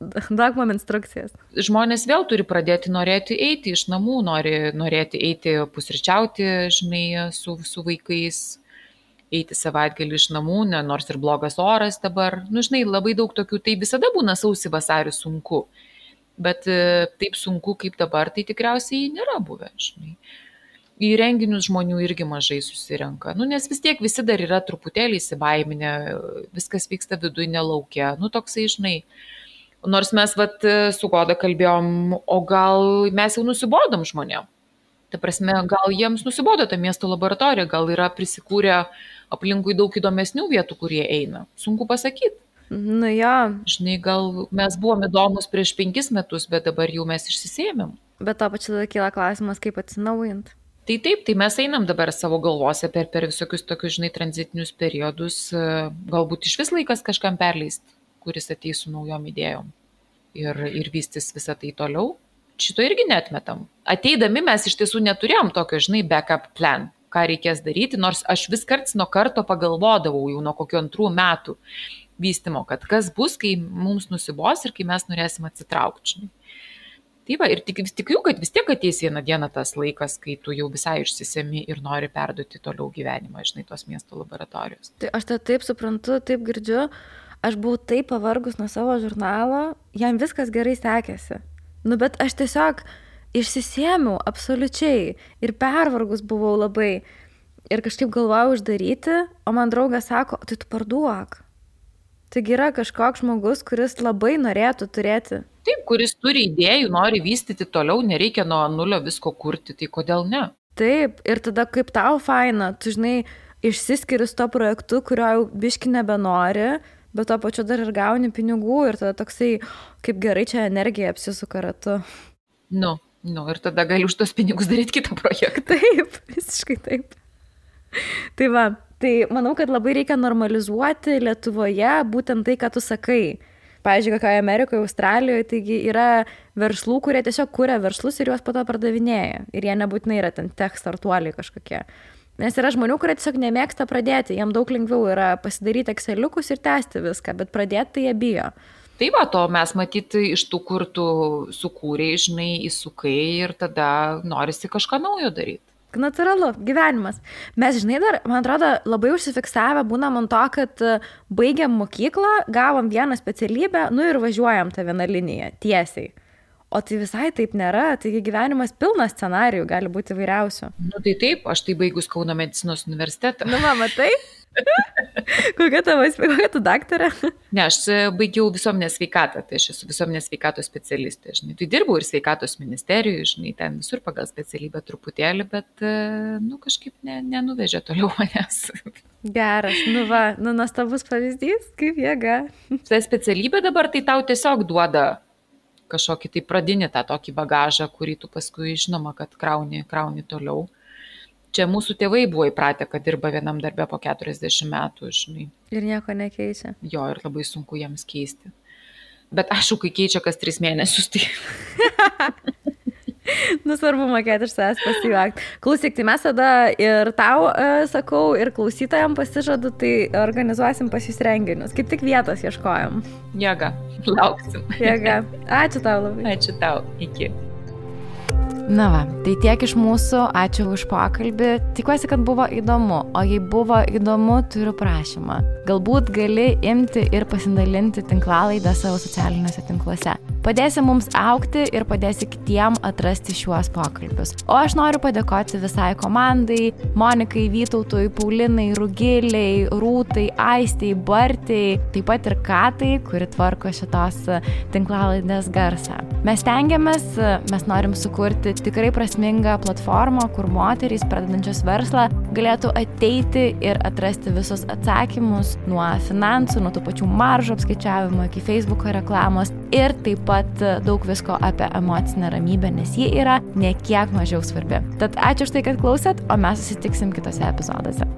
Duok man instrukcijas. Žmonės vėl turi pradėti norėti eiti iš namų, nori, norėti eiti pusryčiauti, žinai, su, su vaikais, eiti savaitgalį iš namų, ne, nors ir blogas oras dabar. Nu, žinai, labai daug tokių, tai visada būna sausi vasarį sunku. Bet e, taip sunku kaip dabar, tai tikriausiai nėra buvę, žinai. į renginius žmonių irgi mažai susirenka. Nu, nes vis tiek visi dar yra truputėlį įsibaiminę, viskas vyksta viduje, nelaukia. Nu, toksai, žinai. Nors mes vat, su Goda kalbėjom, o gal mes jau nusibodom žmonėm. Ta prasme, gal jiems nusibodo ta miesto laboratorija, gal yra prisikūrę aplinkui daug įdomesnių vietų, kurie eina. Sunku pasakyti. Nu jo. Žinai, gal mes buvom įdomus prieš penkis metus, bet dabar jau mes išsisėmėm. Bet to pačiu tada kyla klausimas, kaip atsinaujint. Tai taip, tai mes einam dabar savo galvose per, per visokius tokius, žinai, tranzitinius periodus, galbūt iš vis laikas kažkam perleisti, kuris ateis su naujom idėjom ir, ir vystys visą tai toliau. Šito irgi netmetam. Ateidami mes iš tiesų neturėjom tokio, žinai, backup plan, ką reikės daryti, nors aš vis karts nuo karto pagalvodavau jau nuo kokių antrų metų vystimo, kad kas bus, kai mums nusibos ir kai mes norėsim atsitraukti. Tai va, ir tik, tikiu, kad vis tiek ateis vieną dieną tas laikas, kai tu jau visai išsisemi ir nori perduoti toliau gyvenimą, žinai, tos miesto laboratorijos. Tai aš tai taip suprantu, taip girdžiu, aš buvau taip pavargus nuo savo žurnalo, jam viskas gerai sekėsi. Nu, bet aš tiesiog išsisėmiau absoliučiai ir pervargus buvau labai. Ir kažkaip galvojau uždaryti, o man draugas sako, tai tu parduok. Taigi yra kažkoks žmogus, kuris labai norėtų turėti. Taip, kuris turi idėjų, nori vystyti toliau, nereikia nuo nulio visko kurti, tai kodėl ne? Taip, ir tada kaip tau faina, tu žinai, išsiskiri su to projektu, kurio jau biški nebenori, bet to pačiu dar ir gauni pinigų ir tada toksai, kaip gerai čia energija apsisuka ratu. Nu, nu, ir tada gali už tos pinigus daryti kitą projektą. Taip, visiškai taip. Tai va, Tai manau, kad labai reikia normalizuoti Lietuvoje būtent tai, ką tu sakai. Pavyzdžiui, kokioje Amerikoje, Australijoje, taigi yra verslų, kurie tiesiog kūrė verslus ir juos po to pardavinėja. Ir jie nebūtinai yra ten tech startuoliai kažkokie. Nes yra žmonių, kurie tiesiog nemėgsta pradėti, jiem daug lengviau yra pasidaryti Exceliukus ir tęsti viską, bet pradėti tai jie bijo. Tai va, to mes matyti iš tų, kur tu sukūrėjai, žinai, įsukai ir tada norisi kažką naujo daryti. Natūralu, gyvenimas. Mes, žinai, dar, man atrodo, labai užsifiksavę būnam ant to, kad e, baigiam mokyklą, gavom vieną specialybę, nu ir važiuojam tą vieną liniją tiesiai. O tai visai taip nėra, taigi gyvenimas pilnas scenarijų, gali būti įvairiausių. Nu tai taip, aš tai baigus Kauno medicinos universitetą. Nu, mama, tai? kokia tavo, kokia tu daktarė? Ne, aš e, baigiau visuomenės sveikatą, tai aš esu visuomenės sveikatos specialistė, žinai. Tai dirbau ir sveikatos ministerijoje, žinai, ten visur pagal specialybę truputėlį, bet, e, nu, kažkaip ne, nenuvežė toliau manęs. Geras, nu va, nu, nuostabus pavyzdys, kaip jėga. Ta specialybė dabar tai tau tiesiog duoda kažkokį tai pradinį tą tokį bagažą, kurį tu paskui žinoma, kad krauni, krauni toliau čia mūsų tėvai buvo įpratę, kad dirba vienam darbę po 40 metų, žinai. Ir nieko nekeičia. Jo, ir labai sunku jiems keisti. Bet aišku, kai keičia kas tris mėnesius, tai... Nusvarbu mokėti iš savęs pasijuokti. Klausyk, tai mes tada ir tau e, sakau, ir klausytojams pasižadu, tai organizuosim pas jūs renginius. Kaip tik vietos ieškojom. Jėga, lauksim. Jėga. Ačiū tau labai. Ačiū tau. Iki. Na va, tai tiek iš mūsų, ačiū už pokalbį. Tikiuosi, kad buvo įdomu, o jei buvo įdomu, turiu prašymą. Galbūt gali imti ir pasidalinti tinklalaidą savo socialiniuose tinkluose. Padėsi mums aukti ir padėsi kitiem atrasti šiuos pokalbius. O aš noriu padėkoti visai komandai - Monikai, Vytautui, Paulinai, Rugiliai, Rūtai, Aistei, Bartai, taip pat ir Katai, kuri tvarko šitos tinklalaidės garsą. Mes tengiamės, mes norim sukurti tikrai prasmingą platformą, kur moterys pradedančios verslą galėtų ateiti ir atrasti visus atsakymus nuo finansų, nuo tų pačių maržų apskaičiavimo iki Facebook reklamos ir taip pat daug visko apie emocinę ramybę, nes ji yra nekiek mažiau svarbi. Tad ačiū už tai, kad klausėt, o mes susitiksim kitose epizoduose.